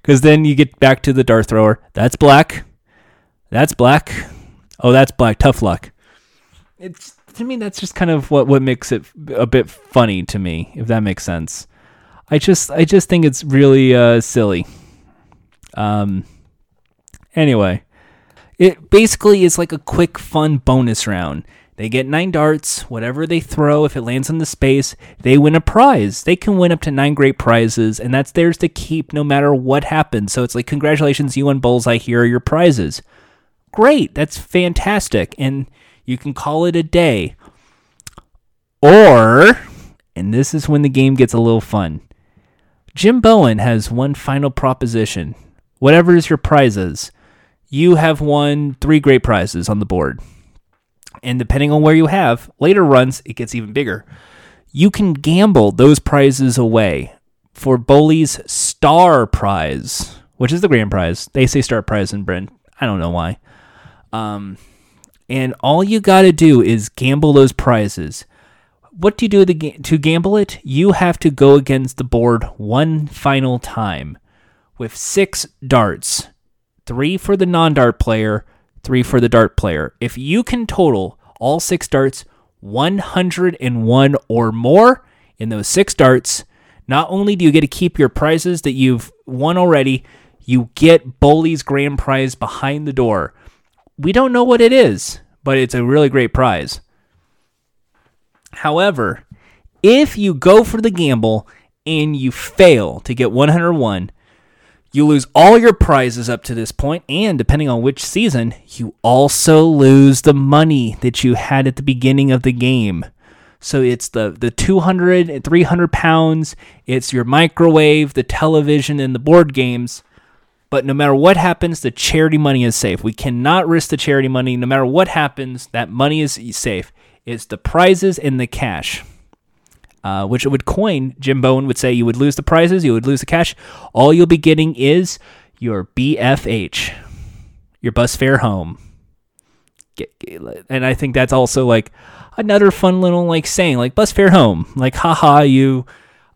Because then you get back to the dart thrower. That's black. That's black. Oh, that's black. Tough luck. It's to me that's just kind of what what makes it a bit funny to me, if that makes sense. I just I just think it's really uh, silly. Um. Anyway, it basically is like a quick, fun bonus round. They get nine darts. Whatever they throw, if it lands in the space, they win a prize. They can win up to nine great prizes, and that's theirs to keep no matter what happens. So it's like, congratulations, you won Bullseye. Here are your prizes. Great, that's fantastic, and you can call it a day. Or, and this is when the game gets a little fun. Jim Bowen has one final proposition. Whatever is your prizes, you have won three great prizes on the board. And depending on where you have, later runs, it gets even bigger. You can gamble those prizes away for Bully's Star Prize, which is the grand prize. They say Star Prize in Britain. I don't know why. Um, and all you got to do is gamble those prizes. What do you do to, to gamble it? You have to go against the board one final time with six darts three for the non dart player, three for the dart player. If you can total all six darts 101 or more in those six darts, not only do you get to keep your prizes that you've won already, you get Bully's grand prize behind the door. We don't know what it is, but it's a really great prize. However, if you go for the gamble and you fail to get 101, you lose all your prizes up to this point, and depending on which season, you also lose the money that you had at the beginning of the game. So it's the, the 200 and 300 pounds, it's your microwave, the television, and the board games. But no matter what happens, the charity money is safe. We cannot risk the charity money. No matter what happens, that money is safe. It's the prizes and the cash uh, which would coin, Jim Bowen would say you would lose the prizes, you would lose the cash. All you'll be getting is your BFH, your bus fare home. And I think that's also like another fun little like saying, like bus fare home. Like, haha, you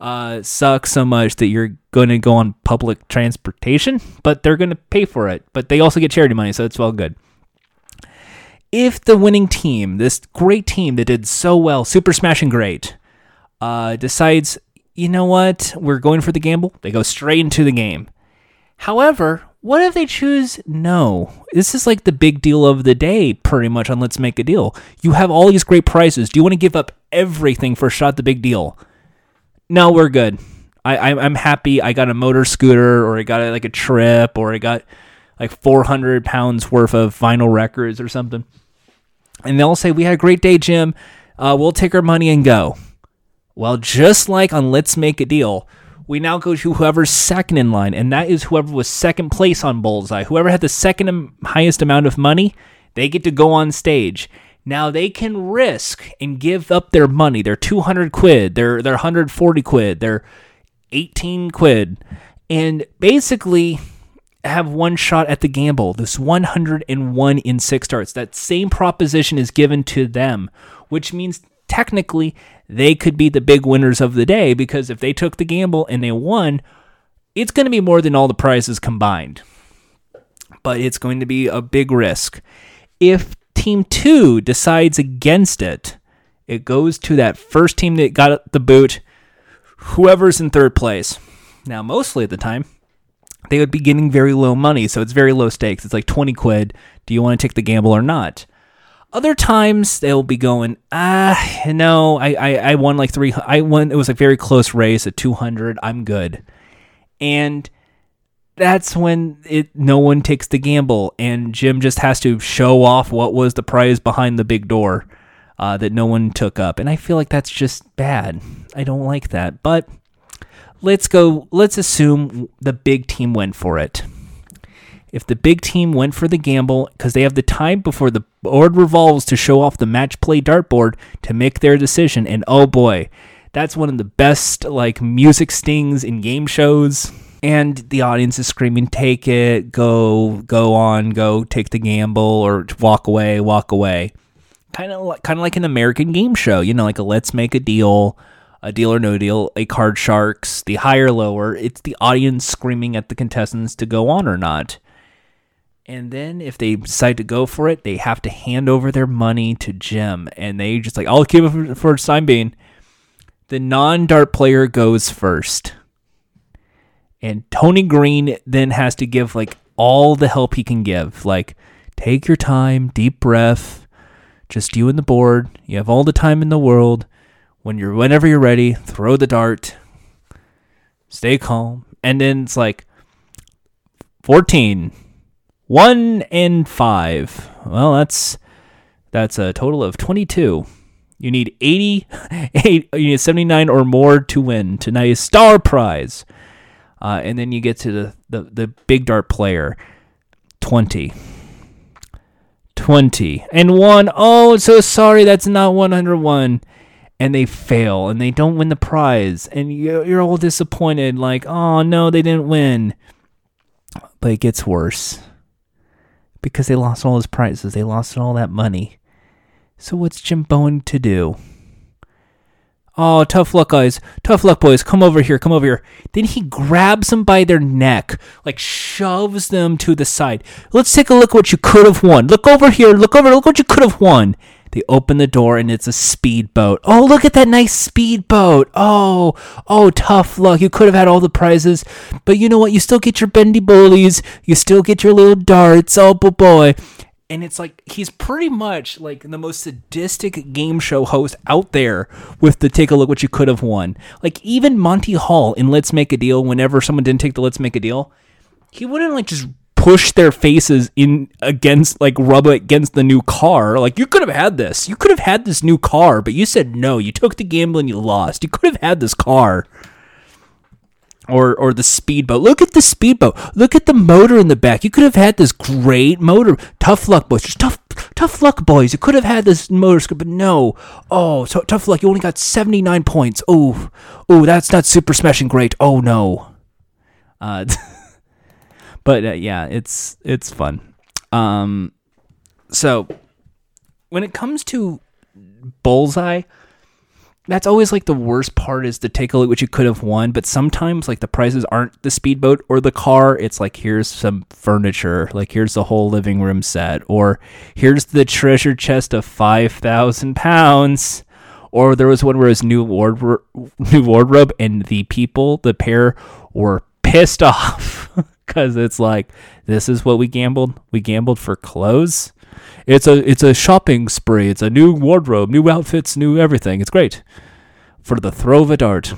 uh, suck so much that you're going to go on public transportation, but they're going to pay for it. But they also get charity money, so it's all good if the winning team, this great team that did so well, super smashing great, uh, decides, you know what, we're going for the gamble, they go straight into the game. However, what if they choose no? This is like the big deal of the day, pretty much, on Let's Make a Deal. You have all these great prizes. Do you want to give up everything for a shot the big deal? No, we're good. I, I'm happy I got a motor scooter, or I got like a trip, or I got like 400 pounds worth of vinyl records or something. And they'll say, We had a great day, Jim. Uh, we'll take our money and go. Well, just like on Let's Make a Deal, we now go to whoever's second in line, and that is whoever was second place on Bullseye. Whoever had the second highest amount of money, they get to go on stage. Now they can risk and give up their money, their 200 quid, their their 140 quid, their 18 quid, and basically have one shot at the gamble. This 101 in six starts. That same proposition is given to them, which means technically they could be the big winners of the day because if they took the gamble and they won, it's going to be more than all the prizes combined. But it's going to be a big risk. If team two decides against it, it goes to that first team that got the boot, whoever's in third place. Now, mostly at the time, they would be getting very low money, so it's very low stakes. It's like 20 quid. Do you want to take the gamble or not? Other times they'll be going, ah, no, I, I, I won like three. I won. It was a very close race at 200. I'm good, and that's when it no one takes the gamble, and Jim just has to show off what was the prize behind the big door uh, that no one took up, and I feel like that's just bad. I don't like that, but let's go. Let's assume the big team went for it if the big team went for the gamble because they have the time before the board revolves to show off the match play dartboard to make their decision. And oh boy, that's one of the best like music stings in game shows. And the audience is screaming, "Take it! Go! Go on! Go! Take the gamble or walk away! Walk away!" Kind of, like kind of like an American game show, you know, like a Let's Make a Deal, a Deal or No Deal, a Card Sharks, the higher lower. It's the audience screaming at the contestants to go on or not. And then if they decide to go for it, they have to hand over their money to Jim. And they just like, I'll keep it for, for time being. The non dart player goes first. And Tony Green then has to give like all the help he can give. Like, take your time, deep breath, just you and the board. You have all the time in the world. When you're whenever you're ready, throw the dart. Stay calm. And then it's like 14 one and five. Well, that's that's a total of 22. You need 80, eight, you need 79 or more to win tonight's star prize. Uh, and then you get to the, the, the big dart player 20. 20 and one. Oh, so sorry, that's not 101. And they fail and they don't win the prize. And you're all disappointed, like, oh no, they didn't win. But it gets worse because they lost all his prizes. They lost all that money. So what's Jim Bowen to do? Oh, tough luck, guys. Tough luck, boys. Come over here. Come over here. Then he grabs them by their neck, like shoves them to the side. Let's take a look at what you could have won. Look over here. Look over. Look what you could have won. They open the door and it's a speedboat. Oh, look at that nice speedboat. Oh, oh, tough luck. You could have had all the prizes, but you know what? You still get your bendy bullies. You still get your little darts. Oh, boy. And it's like he's pretty much like the most sadistic game show host out there with the take a look what you could have won. Like even Monty Hall in Let's Make a Deal, whenever someone didn't take the Let's Make a Deal, he wouldn't like just push their faces in against like rub against the new car. Like you could have had this. You could have had this new car, but you said no. You took the gamble and you lost. You could have had this car. Or or the speedboat. Look at the speedboat. Look at the motor in the back. You could have had this great motor. Tough luck, boys. Just tough tough luck, boys. You could have had this motor, but no. Oh, so tough luck. You only got 79 points. Oh, oh, that's not super smashing great. Oh no. Uh but uh, yeah, it's it's fun. Um, so when it comes to bullseye, that's always like the worst part is to take a look what you could have won. But sometimes like the prizes aren't the speedboat or the car. It's like here's some furniture, like here's the whole living room set, or here's the treasure chest of five thousand pounds. Or there was one where was new wardrobe, new wardrobe, and the people, the pair, were pissed off because it's like this is what we gambled. We gambled for clothes. It's a it's a shopping spree. It's a new wardrobe, new outfits, new everything. It's great for the throw of a dart.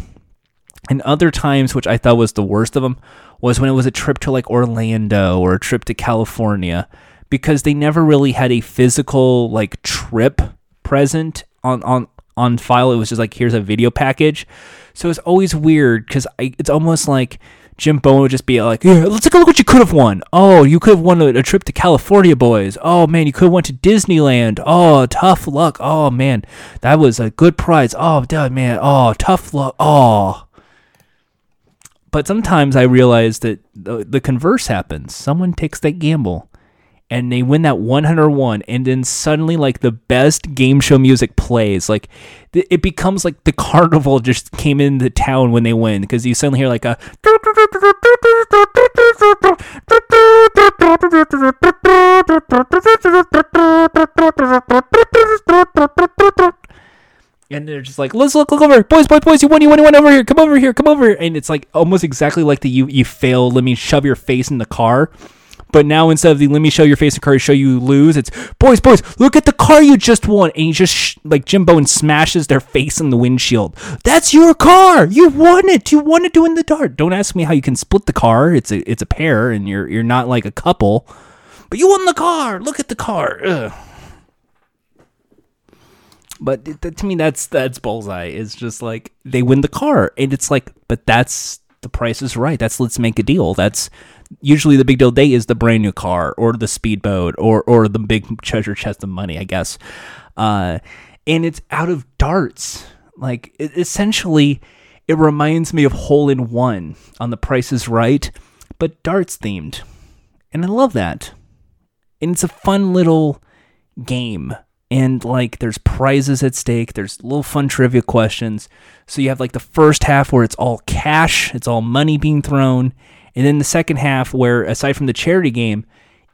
And other times, which I thought was the worst of them, was when it was a trip to like Orlando or a trip to California, because they never really had a physical like trip present on on on file. It was just like here's a video package. So it's always weird because it's almost like Jim Bowen would just be like, yeah, let's take a look what you could have won. Oh, you could have won a, a, trip to California, boys. Oh man, you could have went to Disneyland. Oh, tough luck. Oh man, that was a good prize. Oh, man. Oh, tough luck. Oh. But sometimes I realize that the, the converse happens. Someone takes that gamble and they win that 101 and then suddenly like the best game show music plays. Like it becomes like the carnival just came into town when they win because you suddenly hear like a and they're just like, let's look, look over, boys, boys, boys, you won, you won, you won, over here, come over here, come over, and it's like almost exactly like the you you fail. Let me shove your face in the car. But now instead of the let me show your face and car, show you lose. It's boys, boys, look at the car you just won, and he just sh- like Jim Bowen smashes their face in the windshield. That's your car. You won it. You won it doing the dart. Don't ask me how you can split the car. It's a it's a pair, and you're you're not like a couple. But you won the car. Look at the car. Ugh. But to me, that's that's bullseye. It's just like they win the car, and it's like, but that's the price is right. That's let's make a deal. That's usually the big deal day is the brand new car or the speedboat or or the big treasure chest of money, I guess. Uh, and it's out of darts. Like it, essentially, it reminds me of Hole in One on The Price is Right, but darts themed, and I love that. And it's a fun little game and like there's prizes at stake there's little fun trivia questions so you have like the first half where it's all cash it's all money being thrown and then the second half where aside from the charity game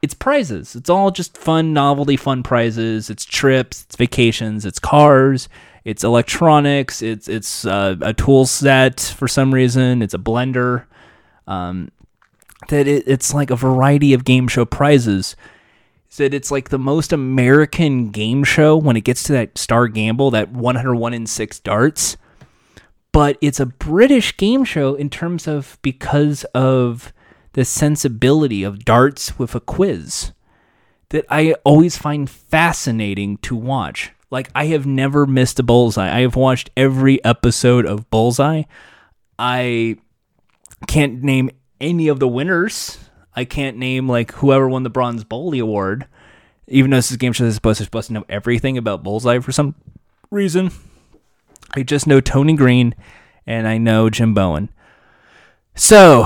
it's prizes. It's all just fun novelty fun prizes. It's trips it's vacations it's cars it's electronics it's it's uh, a tool set for some reason it's a blender um, that it, it's like a variety of game show prizes. Said it's like the most American game show when it gets to that Star Gamble, that 101 in 6 darts. But it's a British game show in terms of because of the sensibility of darts with a quiz that I always find fascinating to watch. Like, I have never missed a bullseye. I have watched every episode of Bullseye. I can't name any of the winners I can't name like whoever won the Bronze Bully Award, even though this is game show that's supposed, supposed to know everything about Bullseye for some reason. I just know Tony Green and I know Jim Bowen. So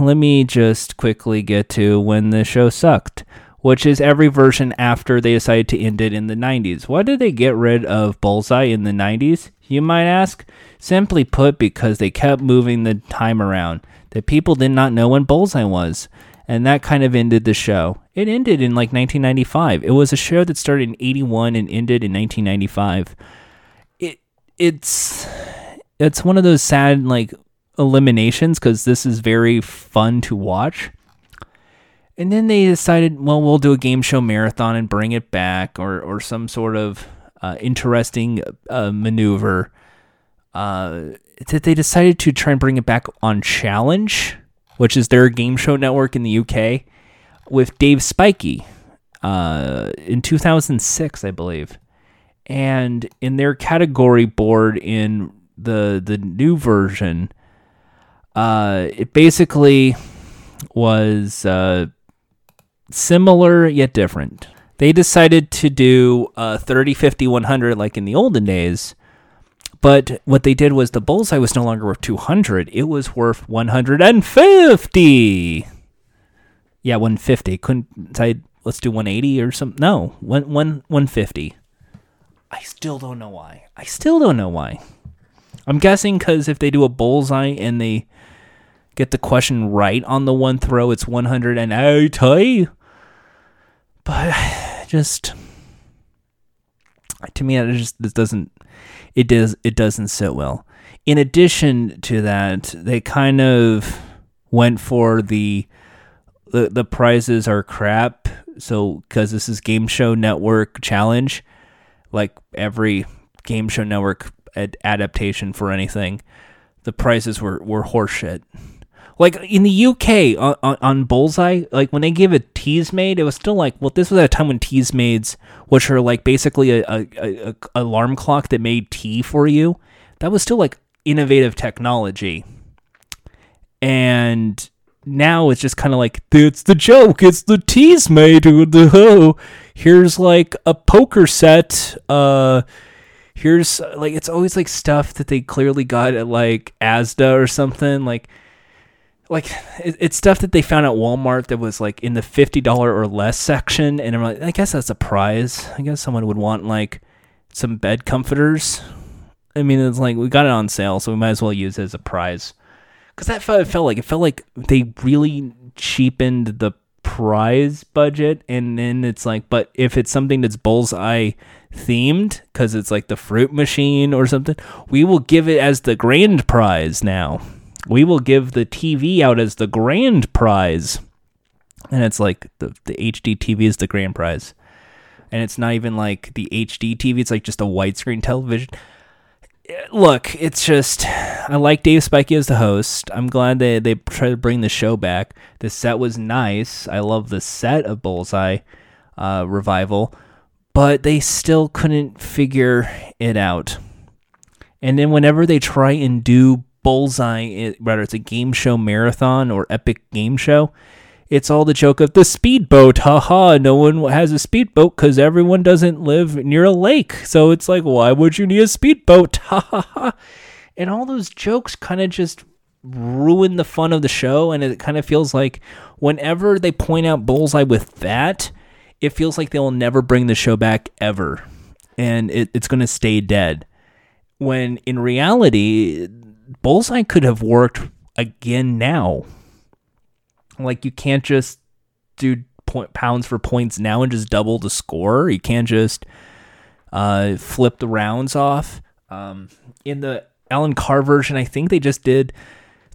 let me just quickly get to when the show sucked, which is every version after they decided to end it in the 90s. Why did they get rid of Bullseye in the 90s? You might ask. Simply put, because they kept moving the time around. That people did not know when Bullseye was and that kind of ended the show. It ended in like 1995. It was a show that started in 81 and ended in 1995. It it's it's one of those sad like eliminations cuz this is very fun to watch. And then they decided, well, we'll do a game show marathon and bring it back or or some sort of uh, interesting uh, maneuver. Uh, that they decided to try and bring it back on challenge which is their game show network in the UK, with Dave Spikey uh, in 2006, I believe. And in their category board in the the new version, uh, it basically was uh, similar yet different. They decided to do uh, 30, 50, 100 like in the olden days but what they did was the bullseye was no longer worth 200, it was worth 150. Yeah, 150. Couldn't I let's do 180 or something? No, one, one, 150. I still don't know why. I still don't know why. I'm guessing because if they do a bullseye and they get the question right on the one throw, it's 180. But just to me, it just this doesn't it does it doesn't sit well. In addition to that, they kind of went for the the, the prizes are crap. So because this is Game Show Network challenge, like every Game Show Network ad- adaptation for anything, the prices were were horseshit. Like in the UK on, on, on, Bullseye, like when they gave a Teasmade, it was still like, well, this was at a time when Teasmades, which are like basically a, a, a, a alarm clock that made tea for you, that was still like innovative technology. And now it's just kind of like it's the joke, it's the Teasmade. Oh, here's like a poker set. Uh, here's like it's always like stuff that they clearly got at like Asda or something. Like like it, it's stuff that they found at Walmart that was like in the fifty dollar or less section, and I'm like, I guess that's a prize. I guess someone would want like some bed comforters. I mean, it's like we got it on sale, so we might as well use it as a prize. because that felt, felt like it felt like they really cheapened the prize budget and then it's like but if it's something that's bullseye themed because it's like the fruit machine or something we will give it as the grand prize now. We will give the tv out as the grand prize. And it's like the, the hd tv is the grand prize. And it's not even like the hd tv it's like just a widescreen television look, it's just I like Dave Spikey as the host. I'm glad they they try to bring the show back. The set was nice. I love the set of Bullseye uh, revival, but they still couldn't figure it out. And then whenever they try and do Bullseye, whether it's a game show marathon or epic game show, it's all the joke of the speedboat. Haha, no one has a speedboat because everyone doesn't live near a lake. So it's like, why would you need a speedboat? Ha ha ha. And all those jokes kind of just ruin the fun of the show. And it kind of feels like whenever they point out Bullseye with that, it feels like they'll never bring the show back ever. And it, it's going to stay dead. When in reality, Bullseye could have worked again now like you can't just do point pounds for points now and just double the score. You can't just uh, flip the rounds off. Um, in the Alan Carr version, I think they just did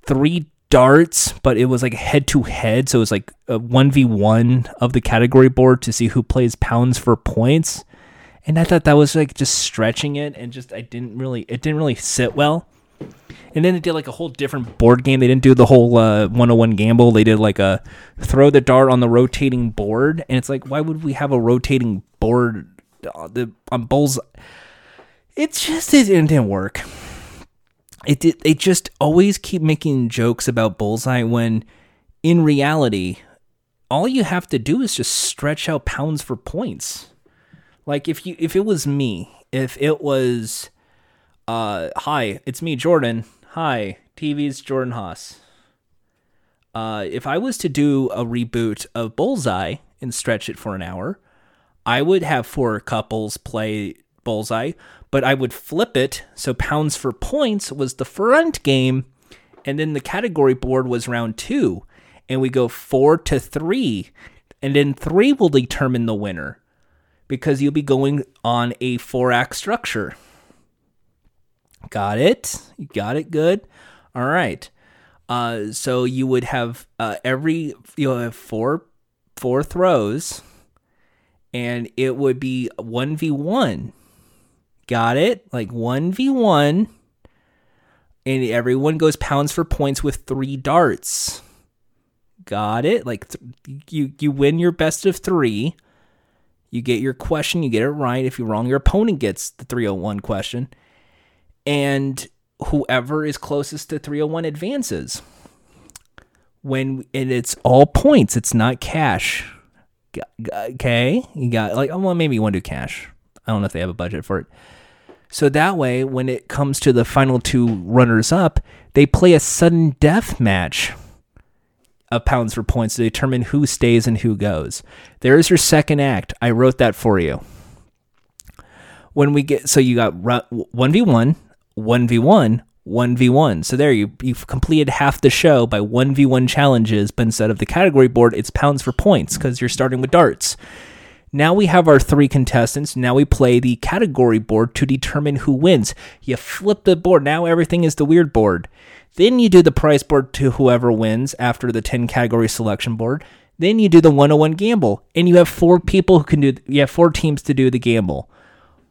three darts, but it was like head to head. So it was like a 1v1 of the category board to see who plays pounds for points. And I thought that was like just stretching it and just I didn't really it didn't really sit well. And then they did like a whole different board game. They didn't do the whole uh, 101 gamble. They did like a throw the dart on the rotating board. And it's like, why would we have a rotating board uh, the, on bowls? It just, it didn't work. It did, they just always keep making jokes about Bullseye when in reality, all you have to do is just stretch out pounds for points. Like if you if it was me, if it was uh, hi, it's me, Jordan. Hi, TV's Jordan Haas. Uh, if I was to do a reboot of Bullseye and stretch it for an hour, I would have four couples play Bullseye, but I would flip it so pounds for points was the front game, and then the category board was round two, and we go four to three, and then three will determine the winner because you'll be going on a four act structure. Got it. You got it good. All right. Uh, so you would have uh, every you have four four throws, and it would be one v one. Got it? Like one v one, and everyone goes pounds for points with three darts. Got it? Like th- you you win your best of three. You get your question, you get it right. If you're wrong, your opponent gets the 301 question and whoever is closest to 301 advances. When and it's all points, it's not cash. Okay, you got like oh well maybe you want to do cash. I don't know if they have a budget for it. So that way, when it comes to the final two runners up, they play a sudden death match of pounds for points to determine who stays and who goes. There's your second act. I wrote that for you. When we get so you got 1v1 1v1, 1v1. So there you you've completed half the show by 1v1 challenges, but instead of the category board, it's pounds for points because you're starting with darts. Now we have our three contestants. Now we play the category board to determine who wins. You flip the board. Now everything is the weird board. Then you do the prize board to whoever wins after the 10 category selection board. Then you do the 101 gamble. And you have four people who can do you have four teams to do the gamble.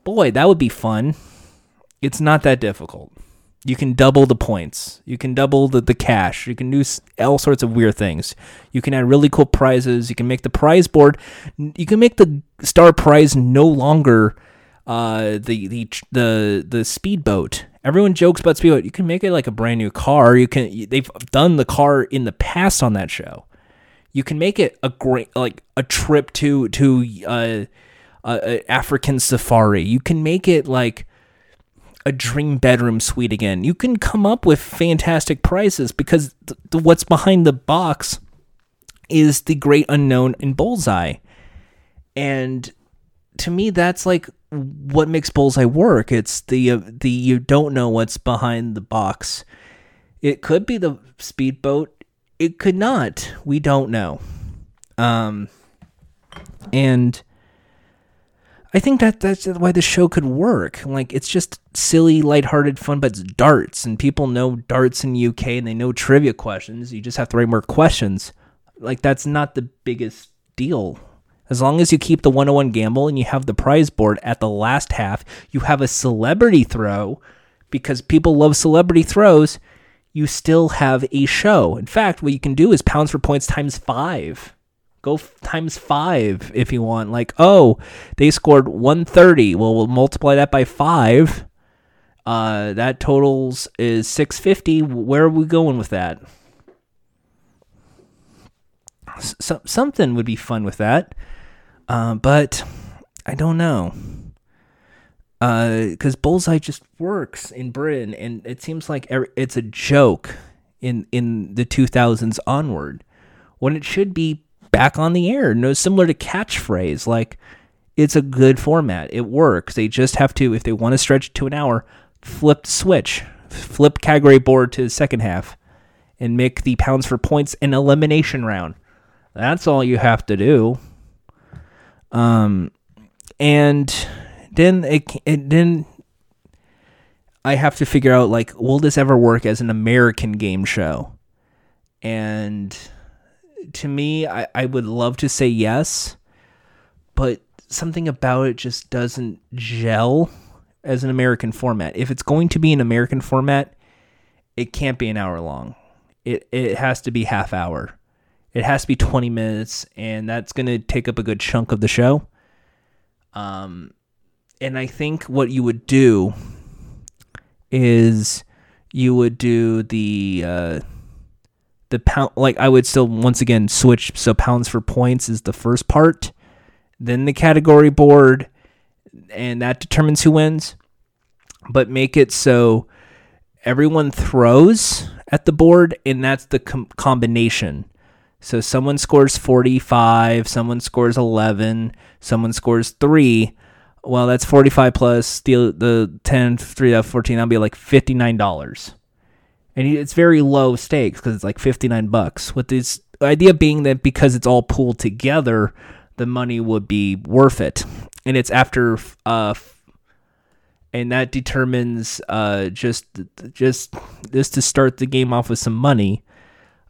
Boy, that would be fun it's not that difficult. You can double the points. You can double the, the cash. You can do all sorts of weird things. You can add really cool prizes. You can make the prize board. You can make the star prize no longer uh, the the the the speedboat. Everyone jokes about speedboat. You can make it like a brand new car. You can. They've done the car in the past on that show. You can make it a great like a trip to to uh, uh, African safari. You can make it like a dream bedroom suite again. You can come up with fantastic prices because th- th- what's behind the box is the great unknown in Bullseye. And to me that's like what makes Bullseye work. It's the uh, the you don't know what's behind the box. It could be the speedboat. It could not. We don't know. Um, and I think that that's why the show could work. Like it's just silly, lighthearted fun, but it's darts, and people know darts in UK, and they know trivia questions. You just have to write more questions. Like that's not the biggest deal. As long as you keep the 101 gamble and you have the prize board at the last half, you have a celebrity throw because people love celebrity throws. You still have a show. In fact, what you can do is pounds for points times five Go f- times five if you want. Like, oh, they scored 130. Well, we'll multiply that by five. Uh, that totals is 650. Where are we going with that? So, something would be fun with that. Uh, but I don't know. Because uh, Bullseye just works in Britain, and it seems like it's a joke in in the 2000s onward, when it should be back on the air. No, similar to catchphrase. Like it's a good format. It works. They just have to, if they want to stretch it to an hour, flip the switch, flip category board to the second half, and make the pounds for points an elimination round. That's all you have to do. Um, and then it, it then I have to figure out like, will this ever work as an American game show? And to me, I, I would love to say yes, but something about it just doesn't gel as an American format. If it's going to be an American format, it can't be an hour long. It it has to be half hour. It has to be 20 minutes and that's going to take up a good chunk of the show. Um and I think what you would do is you would do the uh the pound like I would still once again switch so pounds for points is the first part, then the category board and that determines who wins. But make it so everyone throws at the board and that's the com- combination. So someone scores 45, someone scores 11, someone scores 3. Well, that's 45 plus the the 10 3 14 that'll be like $59 and it's very low stakes because it's like 59 bucks. With this idea being that because it's all pooled together the money would be worth it. And it's after uh and that determines uh just just just to start the game off with some money.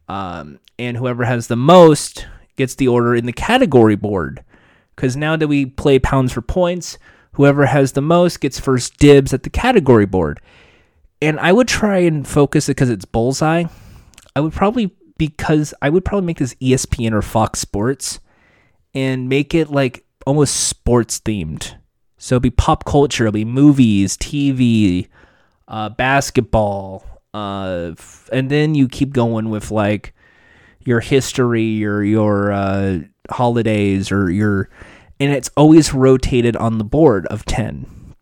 Um and whoever has the most gets the order in the category board. Because now that we play pounds for points whoever has the most gets first dibs at the category board and I would try and focus it because it's bullseye. I would probably because I would probably make this ESPN or Fox Sports and make it like almost sports themed. So it'd be pop culture, it'll be movies, TV, uh, basketball, uh, and then you keep going with like your history or your uh, holidays or your, and it's always rotated on the board of ten,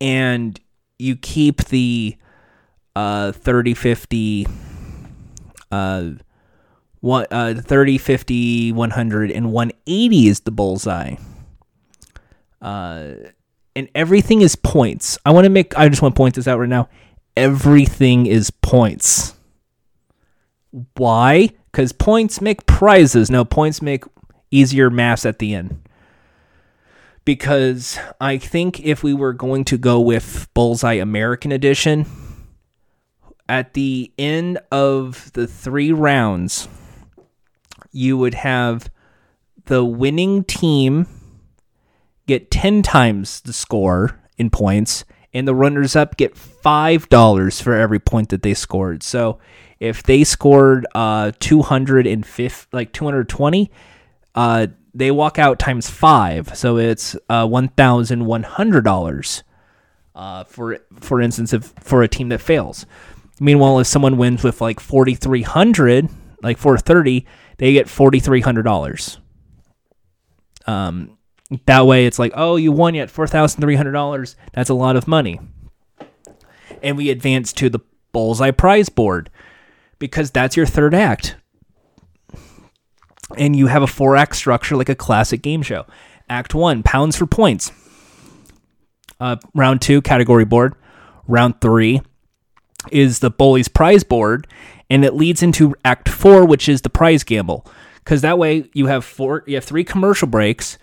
and you keep the uh 30 50 uh uh 30 50 100 and 180 is the bullseye. Uh and everything is points. I want to make i just want to point this out right now. Everything is points. Why? Because points make prizes. No points make easier maths at the end because I think if we were going to go with Bullseye American Edition, at the end of the three rounds, you would have the winning team get 10 times the score in points, and the runners up get $5 for every point that they scored. So if they scored uh, 250, like 220, uh, they walk out times five, so it's uh, one thousand one hundred dollars. Uh, for for instance, if for a team that fails. Meanwhile, if someone wins with like forty three hundred, like four thirty, they get forty three hundred dollars. Um, that way, it's like, oh, you won yet four thousand three hundred dollars. That's a lot of money. And we advance to the bullseye prize board because that's your third act and you have a four act structure like a classic game show. Act one, pounds for points. Uh, round two, category board. Round three, is the Bully's prize board, and it leads into Act Four, which is the prize gamble. Because that way you have four, you have three commercial breaks.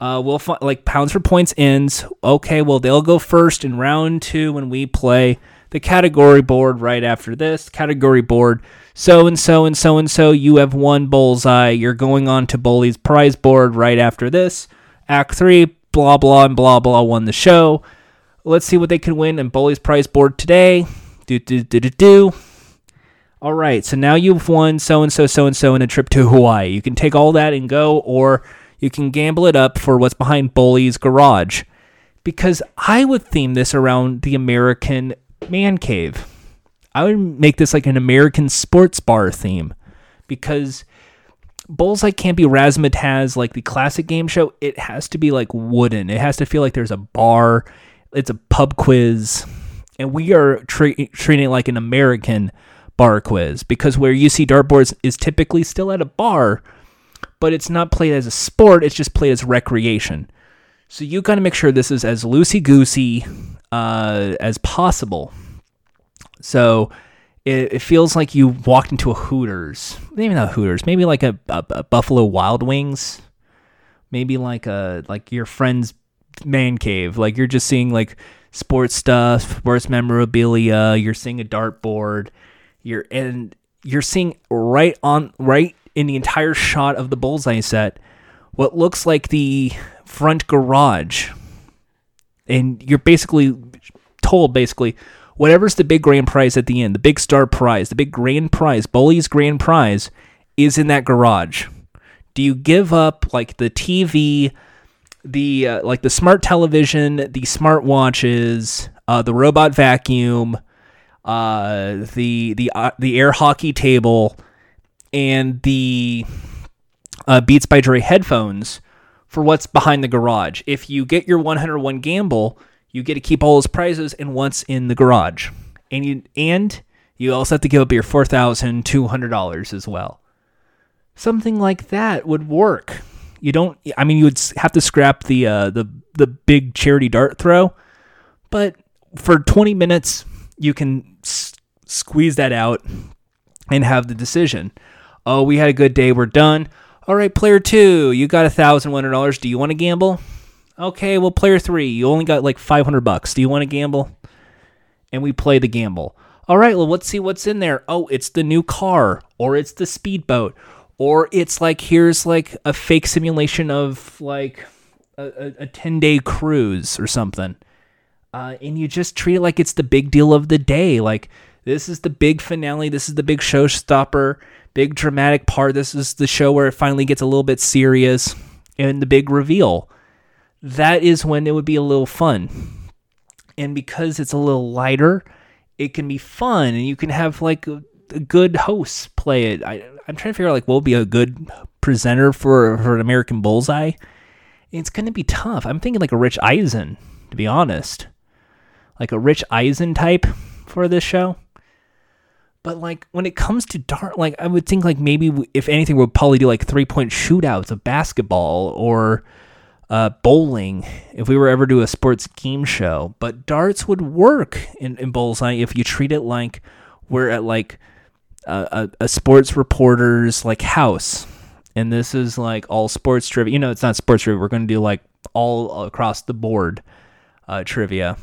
Uh, we'll like pounds for points ends. Okay, well they'll go first in round two when we play the category board right after this category board. So and so and so and so, you have won bullseye. You're going on to Bully's prize board right after this. Act three, blah blah and blah blah won the show. Let's see what they can win in Bully's prize board today. Do do do do do. All right, so now you've won so and so, so and so in a trip to Hawaii. You can take all that and go, or you can gamble it up for what's behind Bully's garage. Because I would theme this around the American man cave. I would make this like an American sports bar theme. Because Bullseye can't be razzmatazz like the classic game show. It has to be like wooden. It has to feel like there's a bar. It's a pub quiz. And we are tre- treating it like an American bar quiz because where you see dartboards is typically still at a bar, but it's not played as a sport, it's just played as recreation. So you got to make sure this is as loosey goosey uh, as possible. So it, it, feels like you walked into a Hooters, maybe not Hooters, maybe like a, a, a Buffalo Wild Wings, maybe like a like your friend's man cave. Like you're just seeing like sports stuff, sports memorabilia. You're seeing a dartboard. You're and you're seeing right on right in the entire shot of the bullseye set what looks like the front garage. And you're basically told basically whatever's the big grand prize at the end, the big star prize, the big grand prize, Bully's grand prize is in that garage. Do you give up like the TV, the uh, like the smart television, the smart watches, uh, the robot vacuum, uh, the the uh, the air hockey table, and the uh, Beats by Dre headphones for what's behind the garage. If you get your 101 gamble, you get to keep all those prizes and what's in the garage, and you and you also have to give up your four thousand two hundred dollars as well. Something like that would work. You don't. I mean, you would have to scrap the uh, the the big charity dart throw, but for 20 minutes you can s- squeeze that out and have the decision. Oh, we had a good day. We're done. All right, player two, you got a thousand one hundred dollars. Do you want to gamble? Okay, well, player three, you only got like five hundred bucks. Do you want to gamble? And we play the gamble. All right, well, let's see what's in there. Oh, it's the new car, or it's the speedboat, or it's like here's like a fake simulation of like a, a, 10 day cruise or something. Uh, and you just treat it like it's the big deal of the day. Like, this is the big finale. This is the big showstopper, big dramatic part. This is the show where it finally gets a little bit serious and the big reveal. That is when it would be a little fun. And because it's a little lighter, it can be fun and you can have like a, good host play it. I, I'm trying to figure out like what would be a good presenter for, for an American Bullseye. It's going to be tough. I'm thinking like a Rich Eisen, to be honest like a Rich Eisen type for this show. But like when it comes to dart, like I would think like maybe if anything we'd probably do like three point shootouts of basketball or uh, bowling if we were ever to do a sports game show. But darts would work in, in Bullseye if you treat it like we're at like a, a, a sports reporter's like house. And this is like all sports trivia. You know, it's not sports trivia. We're going to do like all across the board uh, trivia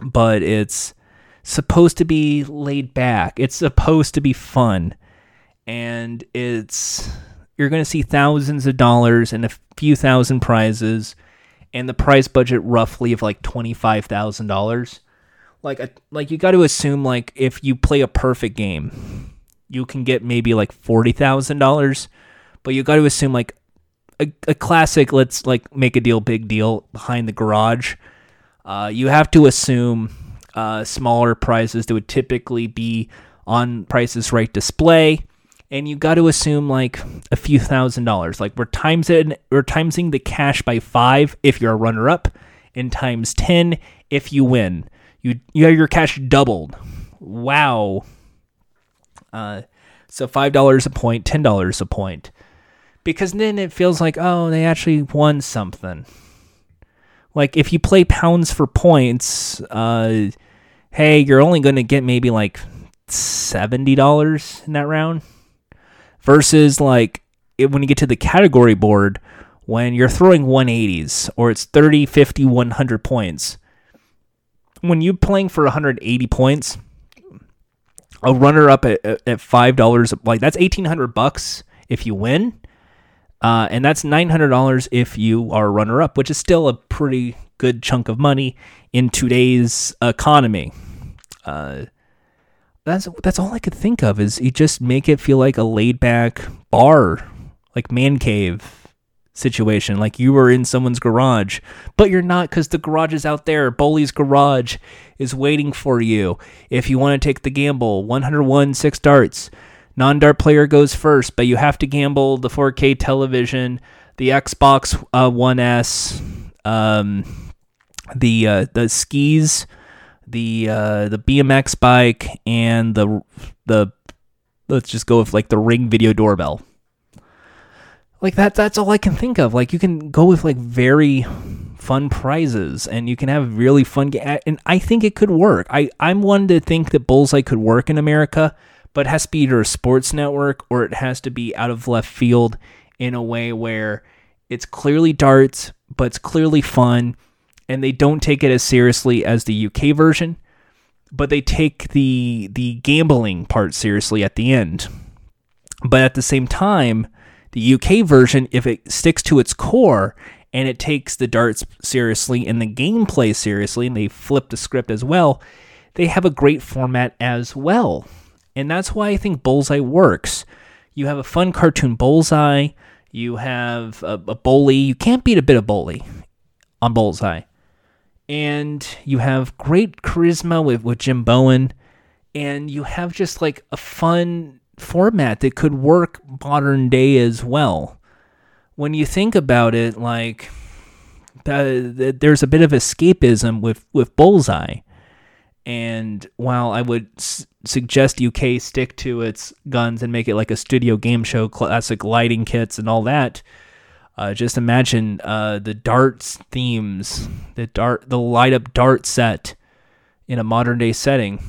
but it's supposed to be laid back. It's supposed to be fun. And it's you're going to see thousands of dollars and a few thousand prizes and the prize budget roughly of like $25,000. Like a, like you got to assume like if you play a perfect game, you can get maybe like $40,000, but you got to assume like a, a classic let's like make a deal big deal behind the garage uh, you have to assume uh, smaller prizes that would typically be on Prices Right display, and you got to assume like a few thousand dollars. Like we're times it, we're timesing the cash by five if you're a runner up, and times ten if you win. You you have your cash doubled. Wow. Uh, so five dollars a point, ten dollars a point, because then it feels like oh they actually won something like if you play pounds for points, uh, hey, you're only going to get maybe like $70 in that round versus like it, when you get to the category board when you're throwing 180s or it's 30, 50, 100 points. When you're playing for 180 points, a runner up at, at $5 like that's 1800 bucks if you win. Uh, and that's $900 if you are a runner up, which is still a pretty good chunk of money in today's economy. Uh, that's that's all I could think of is you just make it feel like a laid back bar, like man cave situation, like you were in someone's garage, but you're not because the garage is out there. Bully's garage is waiting for you. If you want to take the gamble, 101 six darts. Non dart player goes first, but you have to gamble the 4K television, the Xbox uh, One S, um, the uh, the skis the uh, the BMX bike and the the let's just go with like the Ring video doorbell. Like that that's all I can think of. Like you can go with like very fun prizes and you can have really fun ga- and I think it could work. I I'm one to think that Bullseye could work in America, but it has to be either a sports network or it has to be out of left field in a way where it's clearly darts, but it's clearly fun and they don't take it as seriously as the UK version, but they take the the gambling part seriously at the end. But at the same time, the UK version, if it sticks to its core and it takes the darts seriously and the gameplay seriously, and they flip the script as well, they have a great format as well. And that's why I think Bullseye works. You have a fun cartoon Bullseye. You have a, a bully. You can't beat a bit of bully on Bullseye and you have great charisma with, with Jim Bowen, and you have just like a fun format that could work modern day as well. When you think about it, like uh, there's a bit of escapism with with Bullseye, and while I would s- suggest UK stick to its guns and make it like a studio game show, classic lighting kits and all that, uh, just imagine uh, the darts themes, the dart, the light up dart set in a modern day setting.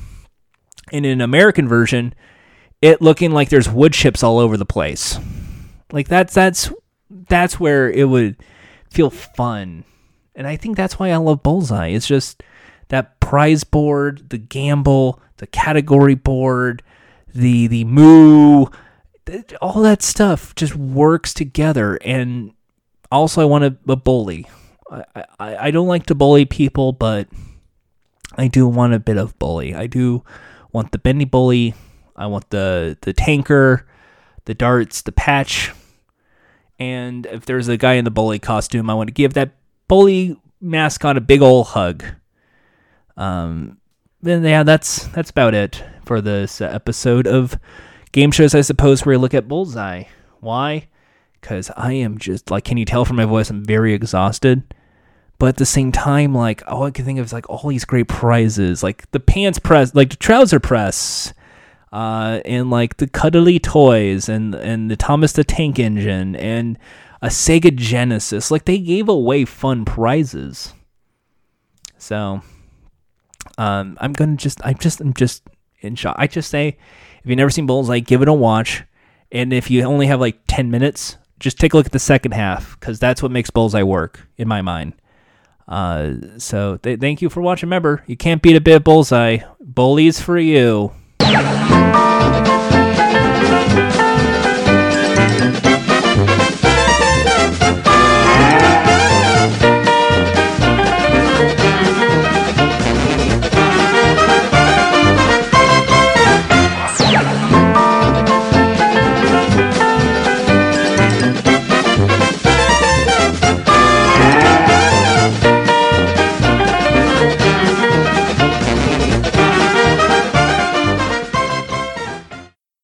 In an American version, it looking like there's wood chips all over the place. Like that's that's that's where it would feel fun, and I think that's why I love Bullseye. It's just that prize board, the gamble, the category board, the the moo, all that stuff just works together and also, I want a, a bully. I, I, I don't like to bully people, but I do want a bit of bully. I do want the bendy bully. I want the the tanker, the darts, the patch, and if there's a guy in the bully costume, I want to give that bully mascot a big old hug. Um, then yeah, that's that's about it for this episode of game shows. I suppose where we look at Bullseye. Why? Because I am just like, can you tell from my voice? I'm very exhausted. But at the same time, like, all I can think of is like all these great prizes, like the pants press, like the trouser press, uh, and like the cuddly toys, and and the Thomas the Tank Engine, and a Sega Genesis. Like they gave away fun prizes. So, um, I'm gonna just, I'm just, I'm just in shock. I just say, if you've never seen Bullseye, give it a watch. And if you only have like 10 minutes, just take a look at the second half because that's what makes Bullseye work in my mind. Uh, so th- thank you for watching. Remember, you can't beat a bit of Bullseye. Bullies for you.